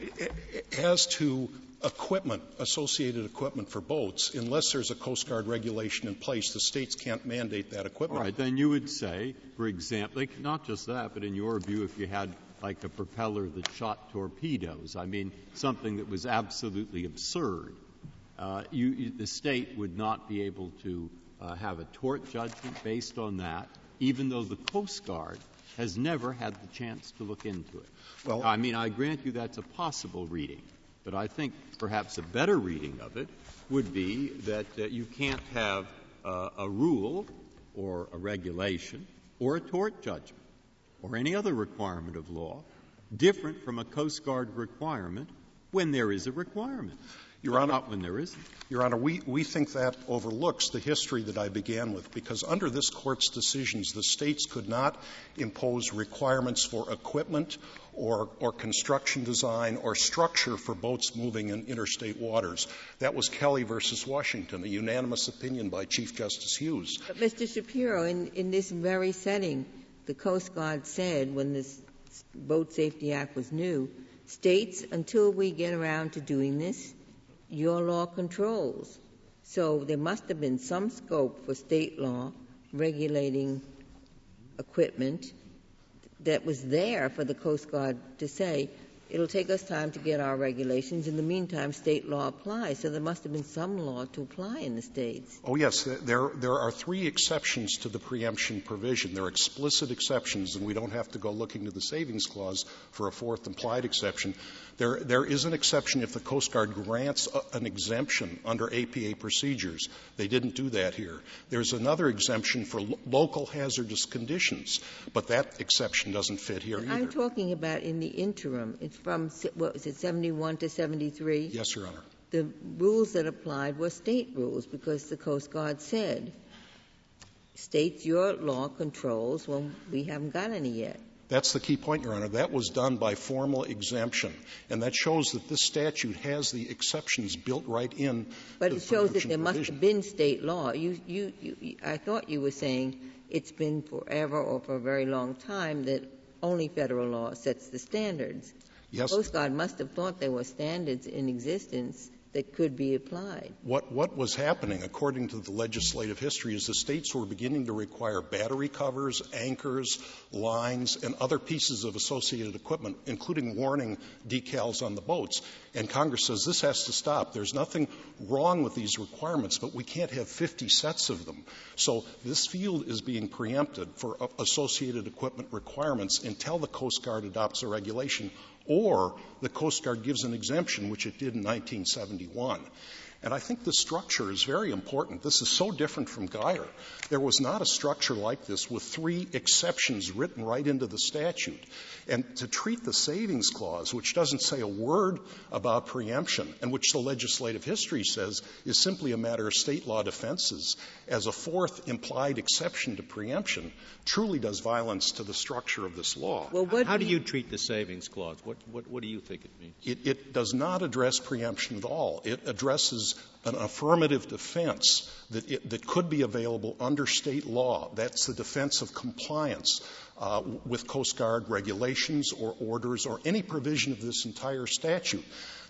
as to equipment, associated equipment for boats, unless there's a Coast Guard regulation in place, the states can't mandate that equipment. right, then you would say, for example, like, not just that, but in your view, if you had like a propeller that shot torpedoes, I mean, something that was absolutely absurd, you, you, the state would not be able to uh, have a tort judgment based on that, even though the Coast Guard has never had the chance to look into it. Well, I mean, I grant you that's a possible reading, but I think perhaps a better reading of it would be that uh, you can't have uh, a rule or a regulation or a tort judgment or any other requirement of law different from a Coast Guard requirement when there is a requirement. Your Honor, not when there isn't. Your Honor, we, we think that overlooks the history that I began with, because under this Court's decisions, the states could not impose requirements for equipment or, or construction design or structure for boats moving in interstate waters. That was Kelly versus Washington, a unanimous opinion by Chief Justice Hughes. But, Mr. Shapiro, in, in this very setting, the Coast Guard said when this Boat Safety Act was new, states, until we get around to doing this, your law controls. So there must have been some scope for state law regulating equipment that was there for the Coast Guard to say, It'll take us time to get our regulations. In the meantime, state law applies. So there must have been some law to apply in the states. Oh, yes. There, there are three exceptions to the preemption provision. There are explicit exceptions, and we don't have to go looking to the savings clause for a fourth implied exception. There, there is an exception if the Coast Guard grants a, an exemption under APA procedures. They didn't do that here. There's another exemption for lo- local hazardous conditions, but that exception doesn't fit here either. I'm talking about in the interim. It's from, what was it, 71 to 73? Yes, Your Honor. The rules that applied were state rules because the Coast Guard said, states your law controls when we haven't got any yet. That's the key point, Your Honor. That was done by formal exemption, and that shows that this statute has the exceptions built right in. But it shows that there must have been state law. You, you, you, I thought you were saying it's been forever or for a very long time that only federal law sets the standards. Coast Guard must have thought there were standards in existence that could be applied. What, what was happening, according to the legislative history, is the states were beginning to require battery covers, anchors, lines, and other pieces of associated equipment, including warning decals on the boats. And Congress says this has to stop. There's nothing wrong with these requirements, but we can't have 50 sets of them. So this field is being preempted for uh, associated equipment requirements until the Coast Guard adopts a regulation or the Coast Guard gives an exemption, which it did in 1971. And I think the structure is very important. This is so different from Geier. There was not a structure like this with three exceptions written right into the statute. And to treat the savings clause, which doesn't say a word about preemption, and which the legislative history says is simply a matter of state law defenses, as a fourth implied exception to preemption, truly does violence to the structure of this law. Well, How do you treat the savings clause? What, what, what do you think it means? It, it does not address preemption at all. It addresses an affirmative defense that, it, that could be available under state law. That's the defense of compliance uh, with Coast Guard regulations or orders or any provision of this entire statute.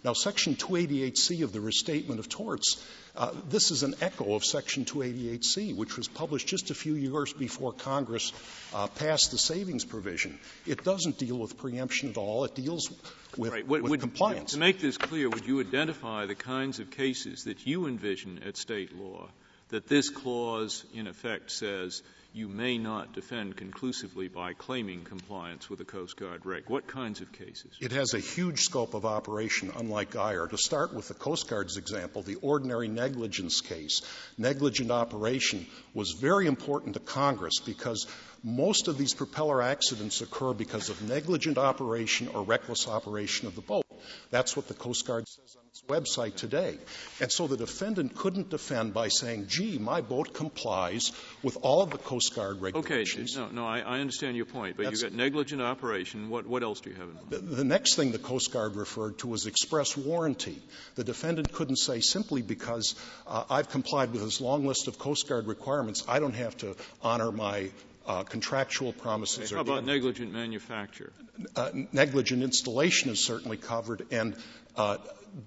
Now, Section 288C of the Restatement of Torts, uh, this is an echo of Section 288C, which was published just a few years before Congress uh, passed the savings provision. It doesn't deal with preemption at all. It deals with, right. with would, compliance. To make this clear, would you identify the kinds of cases that you envision at state law that this clause, in effect, says – you may not defend conclusively by claiming compliance with the Coast Guard reg. What kinds of cases? It has a huge scope of operation, unlike Geier. To start with the Coast Guard's example, the ordinary negligence case, negligent operation was very important to Congress because most of these propeller accidents occur because of negligent operation or reckless operation of the boat. That's what the Coast Guard says on its website today. And so the defendant couldn't defend by saying, gee, my boat complies with all of the Coast Guard regulations. Okay, no, no, I, I understand your point, but you've got negligent operation. What, what else do you have in mind? The, the next thing the Coast Guard referred to was express warranty. The defendant couldn't say simply because uh, I've complied with this long list of Coast Guard requirements, I don't have to honor my uh, contractual promises. Okay, how about negligent manufacture? Uh, negligent installation is certainly covered, and uh,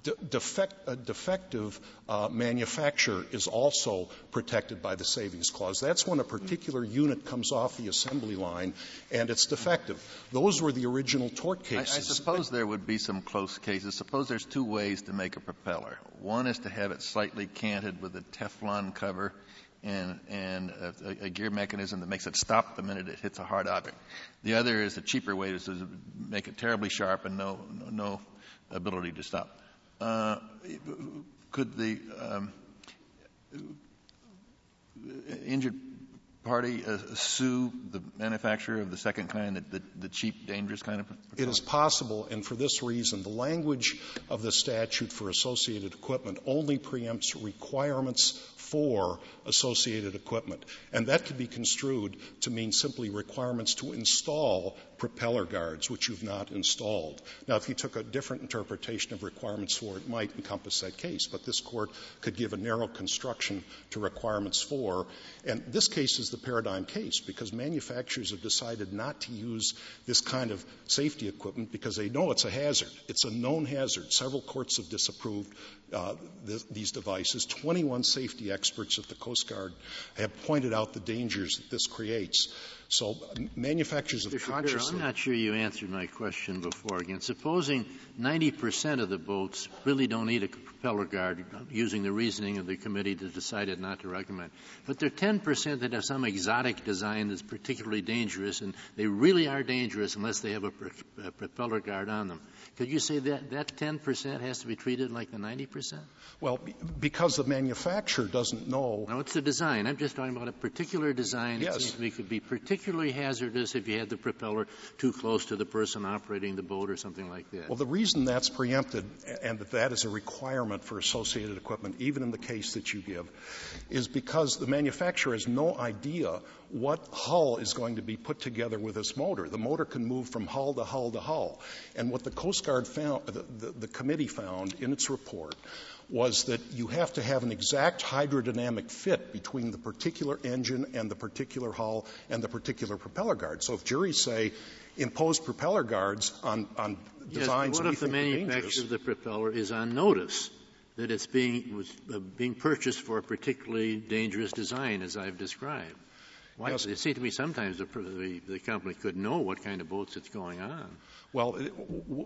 de- defect, a defective uh, manufacture is also protected by the savings clause. That's when a particular unit comes off the assembly line and it's defective. Those were the original tort cases. I, I suppose there would be some close cases. Suppose there's two ways to make a propeller. One is to have it slightly canted with a Teflon cover and, and a, gear mechanism that makes it stop the minute it hits a hard object. The other is a cheaper way to make it terribly sharp and no, ability to stop. Uh, could the um, injured party uh, sue the manufacturer of the second kind, the, cheap, dangerous kind of? It is possible, and for this reason, the language of the statute for associated equipment only preempts requirements for associated equipment. And that could be construed to mean simply requirements to install propeller guards, which you've not installed. Now, if you took a different interpretation of requirements for, it might encompass that case. But this court could give a narrow construction to requirements for. And this case is the paradigm case because manufacturers have decided not to use this kind of safety equipment because they know it's a hazard. It's a known hazard. Several courts have disapproved uh, th- these devices. 21 safety experts at the Coast Guard have pointed out the dangers that this creates. So manufacturers have consciously. I'm not sure you answered my question before. Again, supposing 90% of the boats really don't need a propeller guard, using the reasoning of the committee that decided not to recommend, but there are 10% that have some exotic design that's particularly dangerous, and they really are dangerous unless they have a, a propeller guard on them. Could you say that that 10% has to be treated like the 90%? Well, because the manufacturer doesn't know. No, it's the design. I'm just talking about a particular design. Yes. It seems to me could be particularly hazardous if you had the propeller too close to the person operating the boat or something like that. Well, the reason that's preempted and that that is a requirement for associated equipment, even in the case that you give, is because the manufacturer has no idea what hull is going to be put together with this motor. The motor can move from hull to hull to hull. And what the Coast Guard found, the, the, the committee found in its report was that you have to have an exact hydrodynamic fit between the particular engine and the particular hull and the particular propeller guard. So if juries say impose propeller guards on, on designs yes, what if the manufacturer of the propeller is on notice that it's being was uh, being purchased for a particularly dangerous design, as I've described? Why, yes. It seems to me sometimes the, the, the company could know what kind of boats it's going on. Well,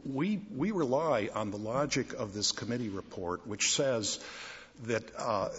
we, we rely on the logic of this committee report, which says that, uh,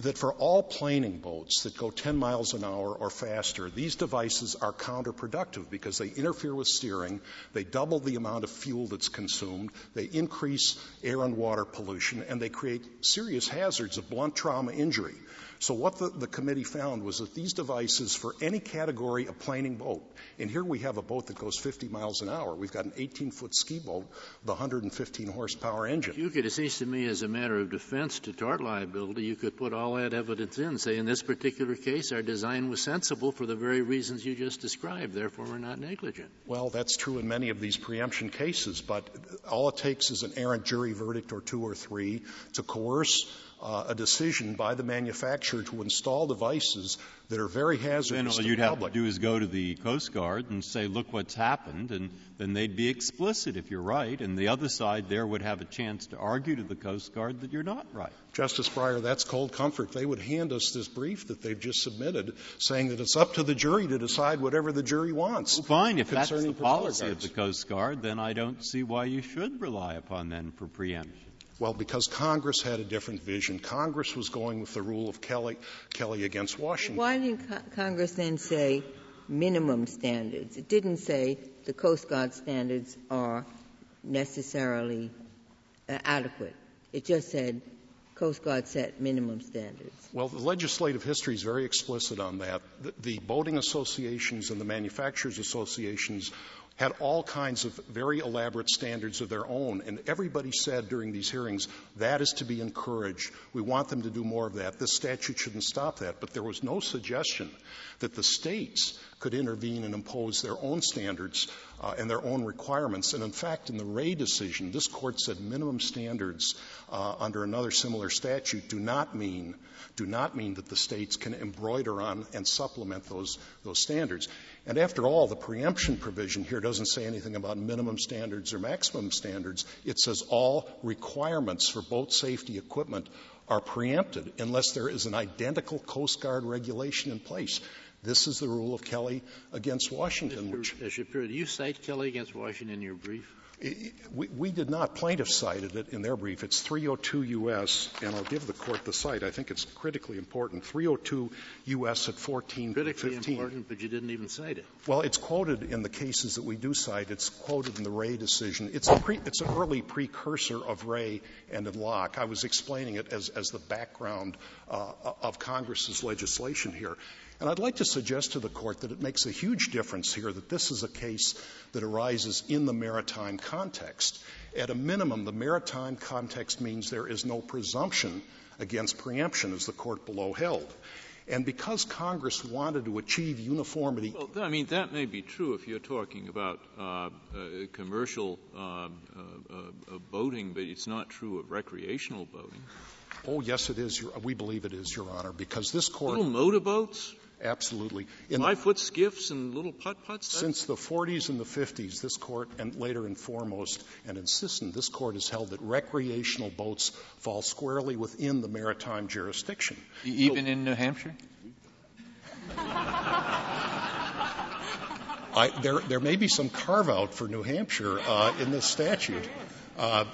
that for all planing boats that go 10 miles an hour or faster, these devices are counterproductive because they interfere with steering, they double the amount of fuel that's consumed, they increase air and water pollution, and they create serious hazards of blunt trauma injury. So what the, the, committee found was that these devices for any category of planing boat, and here we have a boat that goes 50 miles an hour. We've got an 18-foot ski boat with a 115 horsepower engine. You could, it seems to me, as a matter of defense to tort liability, you could put all that evidence in, say in this particular case our design was sensible for the very reasons you just described, therefore we're not negligent. Well, that's true in many of these preemption cases, but all it takes is an errant jury verdict or two or three to coerce uh, a decision by the manufacturer to install devices that are very hazardous then all you'd the have to do is go to the Coast Guard and say, look what's happened, and then they'd be explicit if you're right, and the other side there would have a chance to argue to the Coast Guard that you're not right. Justice Breyer, that's cold comfort. They would hand us this brief that they've just submitted saying that it's up to the jury to decide whatever the jury wants. Well, fine. If that's the policy of the Coast Guard, then I don't see why you should rely upon them for preemption. Well, because Congress had a different vision. Congress was going with the rule of Kelly, Kelly against Washington. Why didn't co- Congress then say minimum standards? It didn't say the Coast Guard standards are necessarily uh, adequate. It just said Coast Guard set minimum standards. Well, the legislative history is very explicit on that. The, the boating associations and the manufacturers associations had all kinds of very elaborate standards of their own. And everybody said during these hearings, that is to be encouraged. We want them to do more of that. This statute shouldn't stop that. But there was no suggestion that the states could intervene and impose their own standards uh, and their own requirements. And in fact, in the Ray decision, this court said minimum standards uh, under another similar statute do not mean do not mean that the states can embroider on and supplement those, those standards. And after all, the preemption provision here doesn't say anything about minimum standards or maximum standards. It says all requirements for boat safety equipment are preempted unless there is an identical Coast Guard regulation in place. This is the rule of Kelly against Washington. Mr. Shapiro, do you cite Kelly against Washington in your brief? we, we did not. Plaintiffs cited it in their brief. It's 302 U.S., and I'll give the court the cite. I think it's critically important. 302 U.S. at 14 Critically 15. important, but you didn't even cite it. Well, it's quoted in the cases that we do cite. It's quoted in the Ray decision. It's, a pre, it's an early precursor of Ray and in Locke. I was explaining it as, as the background uh, of Congress's legislation here. And I'd like to suggest to the court that it makes a huge difference here that this is a case that arises in the maritime context. At a minimum, the maritime context means there is no presumption against preemption, as the court below held. And because Congress wanted to achieve uniformity. Well, I mean, that may be true if you're talking about uh, uh, commercial uh, uh, uh boating, but it's not true of recreational boating. Oh, yes, it is. We believe it is, Your Honor, because this court. Little motorboats? Absolutely. In Five foot skiffs and little putt putts? Since the 40s and the 50s, this court, and later in Foremost and in Sisson, this court has held that recreational boats fall squarely within the maritime jurisdiction. Even so, in New Hampshire? I, there, there may be some carve out for New Hampshire uh, in this statute. Uh,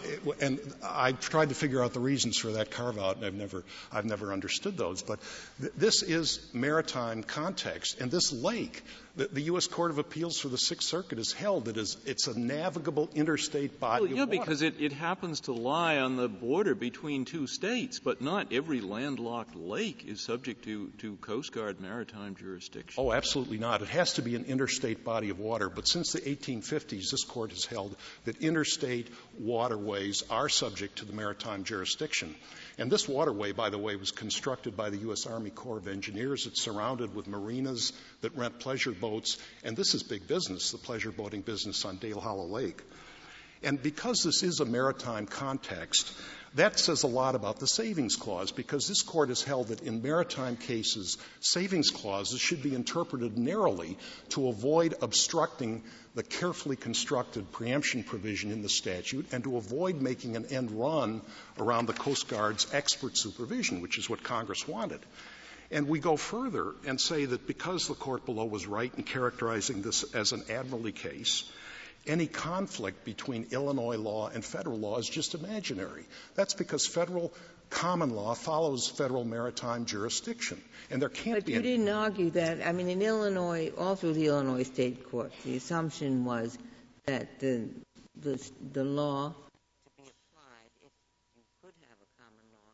and I've tried to figure out the reasons for that carve out, and I've never, I've never understood those. But th- this is maritime context, and this lake the, the, U.S. Court of Appeals for the Sixth Circuit has held that it's a navigable interstate body well, yeah, of water. because it, it happens to lie on the border between two states, but not every landlocked lake is subject to, to Coast Guard maritime jurisdiction. Oh, absolutely not. It has to be an interstate body of water. But since the 1850s, this court has held that interstate waterways are subject to the maritime jurisdiction. And this waterway, by the way, was constructed by the U.S. Army Corps of Engineers. It's surrounded with marinas that rent pleasure boats. And this is big business, the pleasure boating business on Dale Hollow Lake. And because this is a maritime context, that says a lot about the savings clause because this court has held that in maritime cases, savings clauses should be interpreted narrowly to avoid obstructing the carefully constructed preemption provision in the statute and to avoid making an end run around the Coast Guard's expert supervision, which is what Congress wanted. And we go further and say that because the court below was right in characterizing this as an admiralty case, any conflict between Illinois law and federal law is just imaginary. That's because federal common law follows federal maritime jurisdiction. And there can't but be. But you didn't argue that. I mean, in Illinois, all through the Illinois state court, the assumption was that the, the, the law to be applied, if you could have a common law,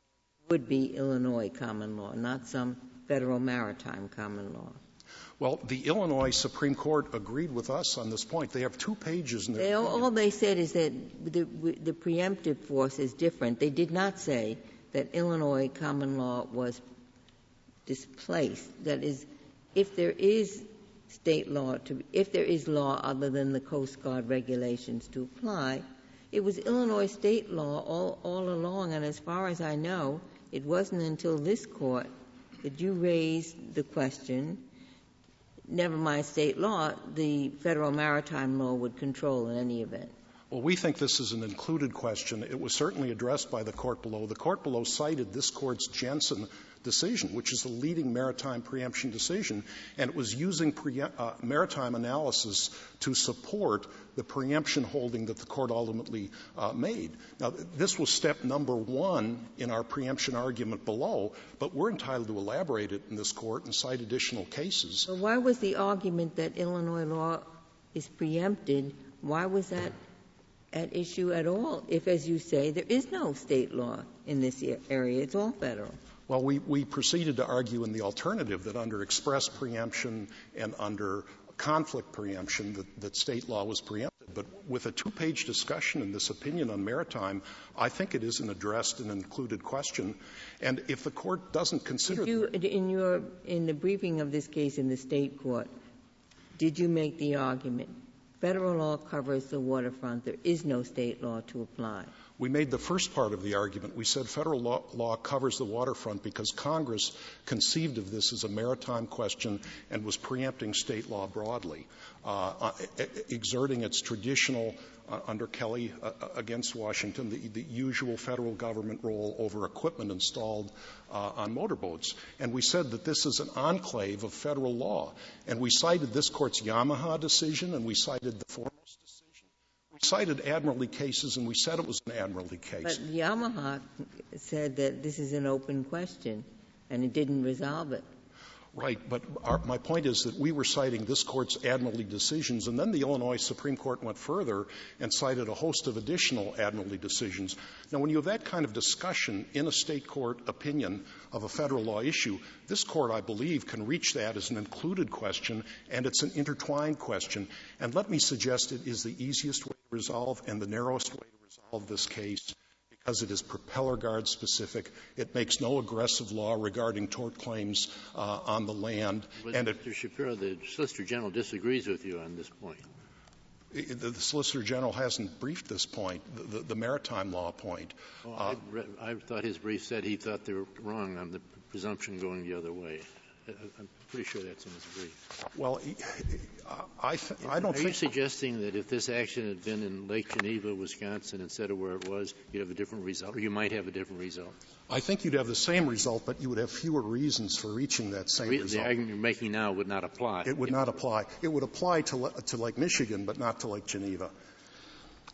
would be Illinois common law, not some federal maritime common law. Well, the Illinois Supreme Court agreed with us on this point. They have two pages in their. They, all they said is that the, the preemptive force is different. They did not say that Illinois common law was displaced. That is, if there is state law to, if there is law other than the Coast Guard regulations to apply, it was Illinois state law all, all along, and as far as I know, it wasn't until this court that you raised the question never mind state law, the federal maritime law would control in any event. Well, we think this is an included question. It was certainly addressed by the court below. The court below cited this court's Jensen decision, which is the leading maritime preemption decision, and it was using pre- uh, maritime analysis to support the preemption holding that the court ultimately uh, made. Now, this was step number one in our preemption argument below, but we're entitled to elaborate it in this court and cite additional cases. Well, why was the argument that Illinois law is preempted? Why was that at issue at all if, as you say, there is no state law in this area? It's all federal. Well, we, we proceeded to argue in the alternative that under express preemption and under conflict preemption that, state law was preempted. But with a two-page discussion in this opinion on maritime, I think it is an addressed and included question. And if the court doesn't consider you, in your in the briefing of this case in the state court, did you make the argument Federal law covers the waterfront. There is no state law to apply. We made the first part of the argument. We said federal law, law, covers the waterfront because Congress conceived of this as a maritime question and was preempting state law broadly, uh, uh, exerting its traditional, uh, under Kelly uh, uh, against Washington, the, the, usual federal government role over equipment installed uh, on motorboats. And we said that this is an enclave of federal law. And we cited this court's Yamaha decision and we cited the foremost cited admiralty cases, and we said it was an admiralty case. But Yamaha said that this is an open question, and it didn't resolve it. Right, but our, my point is that we were citing this court's admiralty decisions, and then the Illinois Supreme Court went further and cited a host of additional admiralty decisions. Now, when you have that kind of discussion in a state court opinion of a federal law issue, this court, I believe, can reach that as an included question, and it's an intertwined question. And let me suggest it is the easiest way to resolve and the narrowest way to resolve this case because it is propeller guard specific. It makes no aggressive law regarding tort claims uh, on the land. But and Mr. It, Shapiro, the Solicitor General disagrees with you on this point. The, the Solicitor General hasn't briefed this point, the, the, the maritime law point. Well, uh, I, read, I thought his brief said he thought they were wrong on the presumption going the other way. I'm pretty sure that's in his brief. Well, I, th- I don't Are think. you suggesting that if this action had been in Lake Geneva, Wisconsin, instead of where it was, you'd have a different result, or you might have a different result? I think you'd have the same result, but you would have fewer reasons for reaching that same Re- result. The argument you're making now would not apply. It would not apply. It would apply to, to Lake Michigan, but not to Lake Geneva.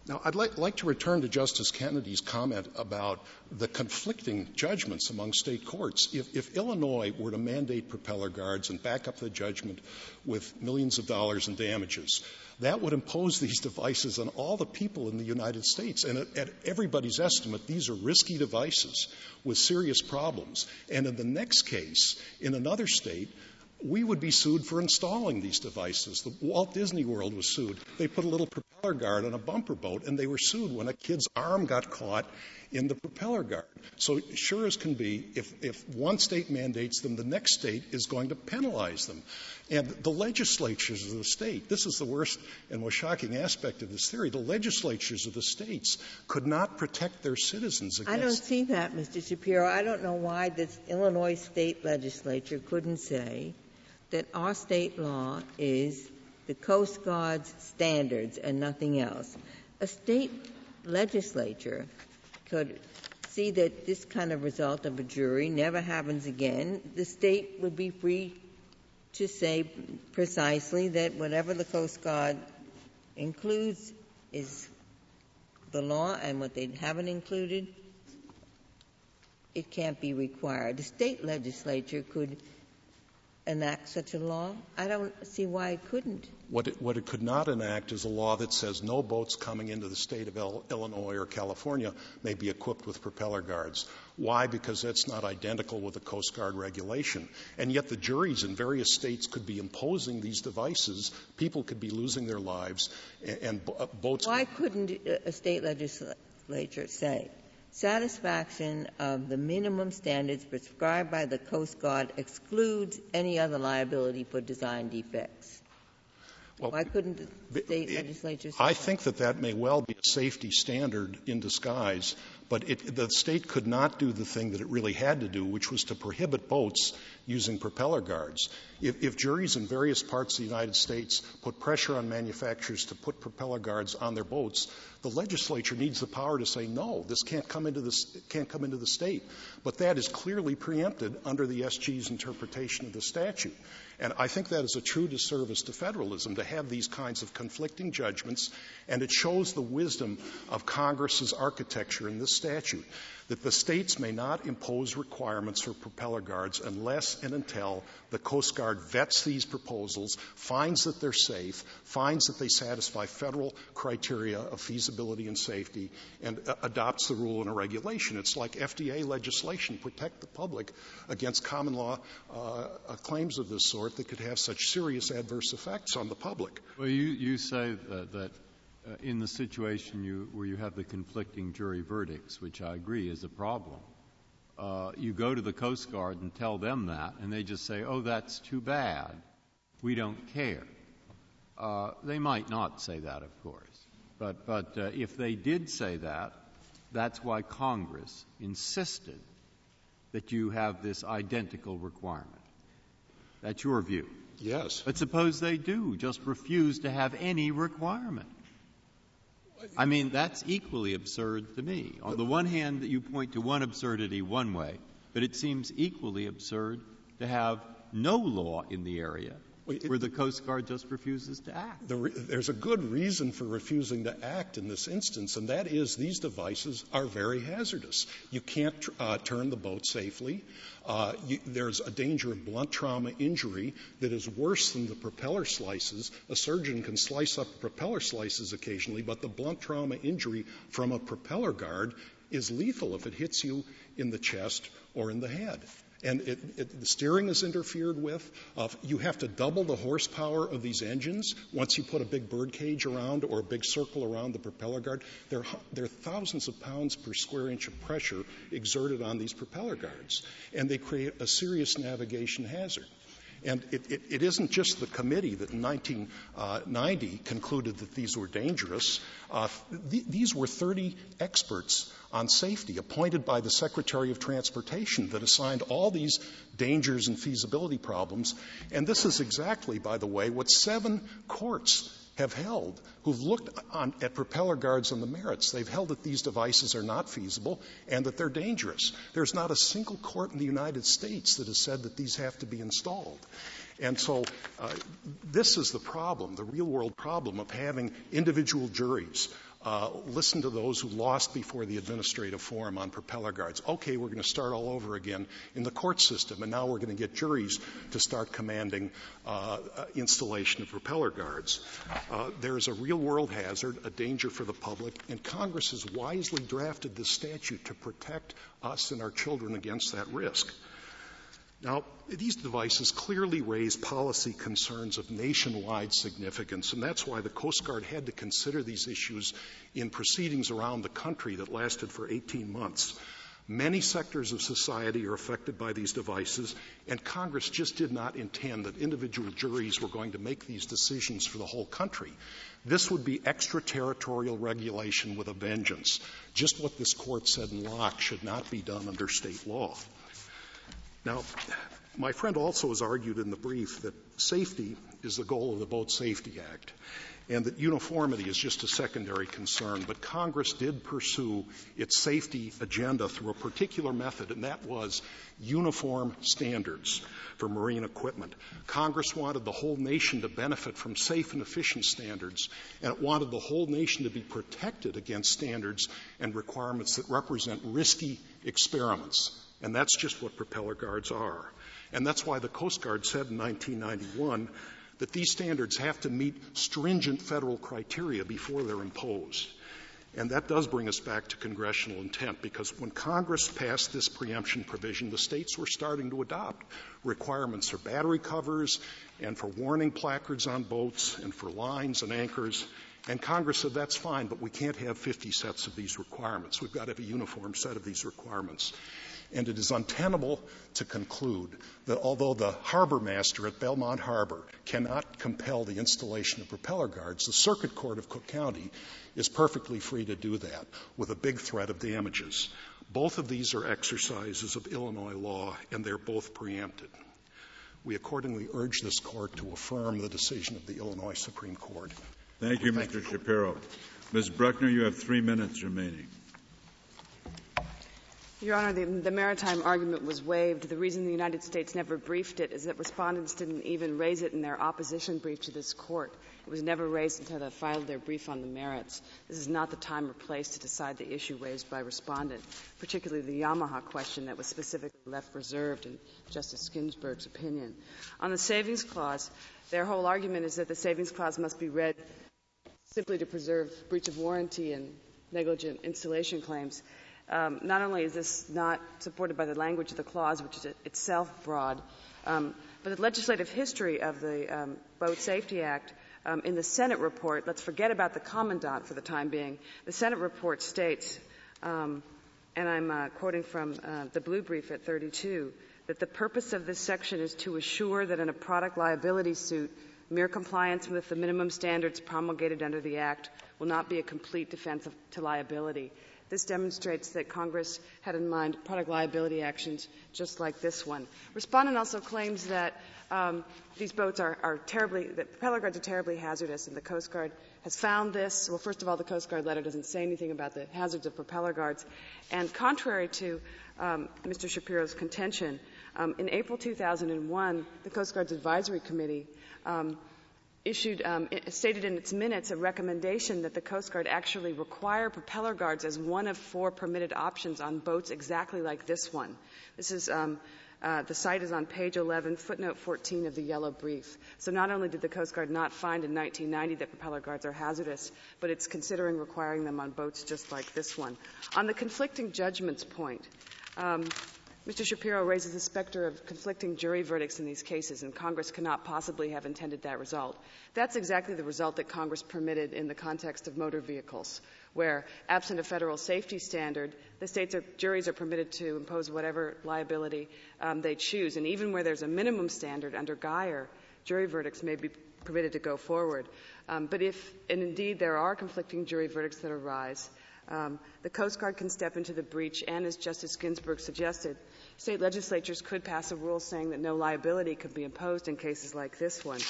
Now, I'd like, like, to return to Justice Kennedy's comment about the conflicting judgments among state courts. If, if, Illinois were to mandate propeller guards and back up the judgment with millions of dollars in damages, that would impose these devices on all the people in the United States. And at, at everybody's estimate, these are risky devices with serious problems. And in the next case, in another state, we would be sued for installing these devices. The Walt Disney World was sued. They put a little propeller guard on a bumper boat, and they were sued when a kid's arm got caught in the propeller guard. So sure as can be, if, if one state mandates them, the next state is going to penalize them. And the legislatures of the state, this is the worst and most shocking aspect of this theory, the legislatures of the states could not protect their citizens against. I don't see that, Mr. Shapiro. I don't know why the Illinois state legislature couldn't say that our state law is the Coast Guard's standards and nothing else. A state legislature could see that this kind of result of a jury never happens again. The state would be free to say precisely that whatever the Coast Guard includes is the law and what they haven't included, it can't be required. The state legislature could enact such a law? I don't see why it couldn't. What it, what it could not enact is a law that says no boats coming into the state of Illinois or California may be equipped with propeller guards. Why? Because that's not identical with the Coast Guard regulation. And yet the juries in various states could be imposing these devices. People could be losing their lives, and, and uh, boats. Why couldn't a state legislature say satisfaction of the minimum standards prescribed by the Coast Guard excludes any other liability for design defects. Why couldn't the state legislature? I think that that may well be a safety standard in disguise, but it, the state could not do the thing that it really had to do, which was to prohibit boats using propeller guards. If, if, juries in various parts of the United States put pressure on manufacturers to put propeller guards on their boats, the legislature needs the power to say no, this can't come into the can't come into the state. But that is clearly preempted under the SG's interpretation of the statute. And I think that is a true disservice to federalism to have these kinds of conflicting judgments, and it shows the wisdom of Congress's architecture in this statute that the states may not impose requirements for propeller guards unless and until the Coast Guard vets these proposals, finds that they're safe, finds that they satisfy federal criteria of feasibility and safety, and uh, adopts the rule in a regulation. It's like FDA legislation, protect the public against common law uh, claims of this sort that could have such serious adverse effects on the public. Well, you, you say that, that uh, in the situation you, where you have the conflicting jury verdicts, which I agree is a problem, uh, you go to the Coast Guard and tell them that, and they just say, oh, that's too bad. We don't care. Uh, they might not say that, of course. But, but uh, if they did say that, that's why Congress insisted that you have this identical requirement. That's your view. Yes. But suppose they do just refuse to have any requirement. I mean, that's equally absurd to me. On the one hand, you point to one absurdity one way, but it seems equally absurd to have no law in the area where the Coast Guard just refuses to act. The re- there's a good reason for refusing to act in this instance, and that is these devices are very hazardous. You can't tr- uh, turn the boat safely. Uh, you, there's a danger of blunt trauma injury that is worse than the propeller slices. A surgeon can slice up propeller slices occasionally, but the blunt trauma injury from a propeller guard is lethal if it hits you in the chest or in the head and it, it, the steering is interfered with. Uh, you have to double the horsepower of these engines once you put a big bird cage around or a big circle around the propeller guard. There, there are thousands of pounds per square inch of pressure exerted on these propeller guards, and they create a serious navigation hazard. And it, it, it isn't just the committee that in 1990 concluded that these were dangerous. Uh, th- these were 30 experts on safety appointed by the Secretary of Transportation that assigned all these dangers and feasibility problems. And this is exactly, by the way, what seven courts have held who've looked on, at propeller guards on the merits. They've held that these devices are not feasible and that they're dangerous. There's not a single court in the United States that has said that these have to be installed. And so uh, this is the problem, the real world problem of having individual juries uh, listen to those who lost before the administrative forum on propeller guards. Okay, we're going to start all over again in the court system, and now we're going to get juries to start commanding uh, installation of propeller guards. Uh, there is a real world hazard, a danger for the public, and Congress has wisely drafted this statute to protect us and our children against that risk. Now, these devices clearly raise policy concerns of nationwide significance, and that's why the Coast Guard had to consider these issues in proceedings around the country that lasted for 18 months. Many sectors of society are affected by these devices, and Congress just did not intend that individual juries were going to make these decisions for the whole country. This would be extraterritorial regulation with a vengeance, just what this court said in Locke should not be done under state law. Now, my friend also has argued in the brief that safety is the goal of the Boat Safety Act and that uniformity is just a secondary concern. But Congress did pursue its safety agenda through a particular method, and that was uniform standards for marine equipment. Congress wanted the whole nation to benefit from safe and efficient standards, and it wanted the whole nation to be protected against standards and requirements that represent risky experiments. And that's just what propeller guards are. And that's why the Coast Guard said in 1991 that these standards have to meet stringent federal criteria before they're imposed. And that does bring us back to congressional intent because when Congress passed this preemption provision, the states were starting to adopt requirements for battery covers and for warning placards on boats and for lines and anchors. And Congress said that's fine, but we can't have 50 sets of these requirements. We've got to have a uniform set of these requirements and it is untenable to conclude that although the harbor master at Belmont Harbor cannot compel the installation of propeller guards, the Circuit Court of Cook County is perfectly free to do that with a big threat of damages. Both of these are exercises of Illinois law, and they're both preempted. We accordingly urge this court to affirm the decision of the Illinois Supreme Court. Thank you, Thank Mr. you. Shapiro. Ms. Brueckner, you have three minutes remaining. Your Honor, the, the, maritime argument was waived. The reason the United States never briefed it is that respondents didn't even raise it in their opposition brief to this court. It was never raised until they filed their brief on the merits. This is not the time or place to decide the issue raised by respondent, particularly the Yamaha question that was specifically left reserved in Justice Ginsburg's opinion. On the savings clause, their whole argument is that the savings clause must be read simply to preserve breach of warranty and negligent installation claims. Um, not only is this not supported by the language of the clause, which is itself broad, um, but the legislative history of the um, Boat Safety Act um, in the Senate report, let's forget about the commandant for the time being. The Senate report states, um, and I'm uh, quoting from uh, the blue brief at 32, that the purpose of this section is to assure that in a product liability suit, mere compliance with the minimum standards promulgated under the Act will not be a complete defense of, to liability. This demonstrates that Congress had in mind product liability actions just like this one. Respondent also claims that um, these boats are, are terribly, that propeller guards are terribly hazardous, and the Coast Guard has found this. Well, first of all, the Coast Guard letter doesn't say anything about the hazards of propeller guards. And contrary to um, Mr. Shapiro's contention, um, in April 2001, the Coast Guard's Advisory Committee um, issued, um, stated in its minutes a recommendation that the Coast Guard actually require propeller guards as one of four permitted options on boats exactly like this one. This is um, uh, the cite is on page 11, footnote 14 of the yellow brief. So not only did the Coast Guard not find in 1990 that propeller guards are hazardous, but it's considering requiring them on boats just like this one. On the conflicting judgments point, um, Mr. Shapiro raises the specter of conflicting jury verdicts in these cases, and Congress cannot possibly have intended that result. That's exactly the result that Congress permitted in the context of motor vehicles, where, absent a federal safety standard, the states are, juries are permitted to impose whatever liability um, they choose. And even where there's a minimum standard under Geier, jury verdicts may be permitted to go forward. Um, but if, and indeed there are conflicting jury verdicts that arise, um, the Coast Guard can step into the breach, and as Justice Ginsburg suggested, state legislatures could pass a rule saying that no liability could be imposed in cases like this one.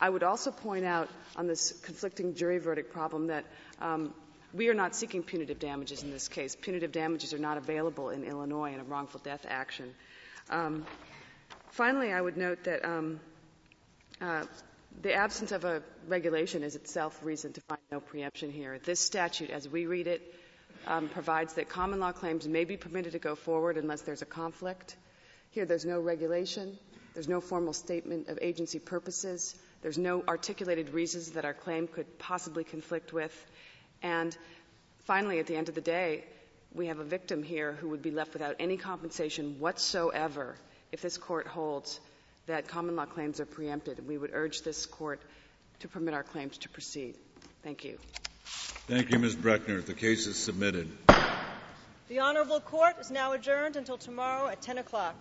I would also point out on this conflicting jury verdict problem that um, we are not seeking punitive damages in this case. Punitive damages are not available in Illinois in a wrongful death action. Um, finally, I would note that um, uh, the absence of a regulation is itself reason to find no preemption here. This statute, as we read it, um, provides that common law claims may be permitted to go forward unless there's a conflict. Here, there's no regulation. There's no formal statement of agency purposes. There's no articulated reasons that our claim could possibly conflict with. And finally, at the end of the day, we have a victim here who would be left without any compensation whatsoever if this court holds that common law claims are preempted. We would urge this court to permit our claims to proceed. Thank you. Thank you, Ms. Brueckner. The case is submitted. The Honorable Court is now adjourned until tomorrow at 10 o'clock.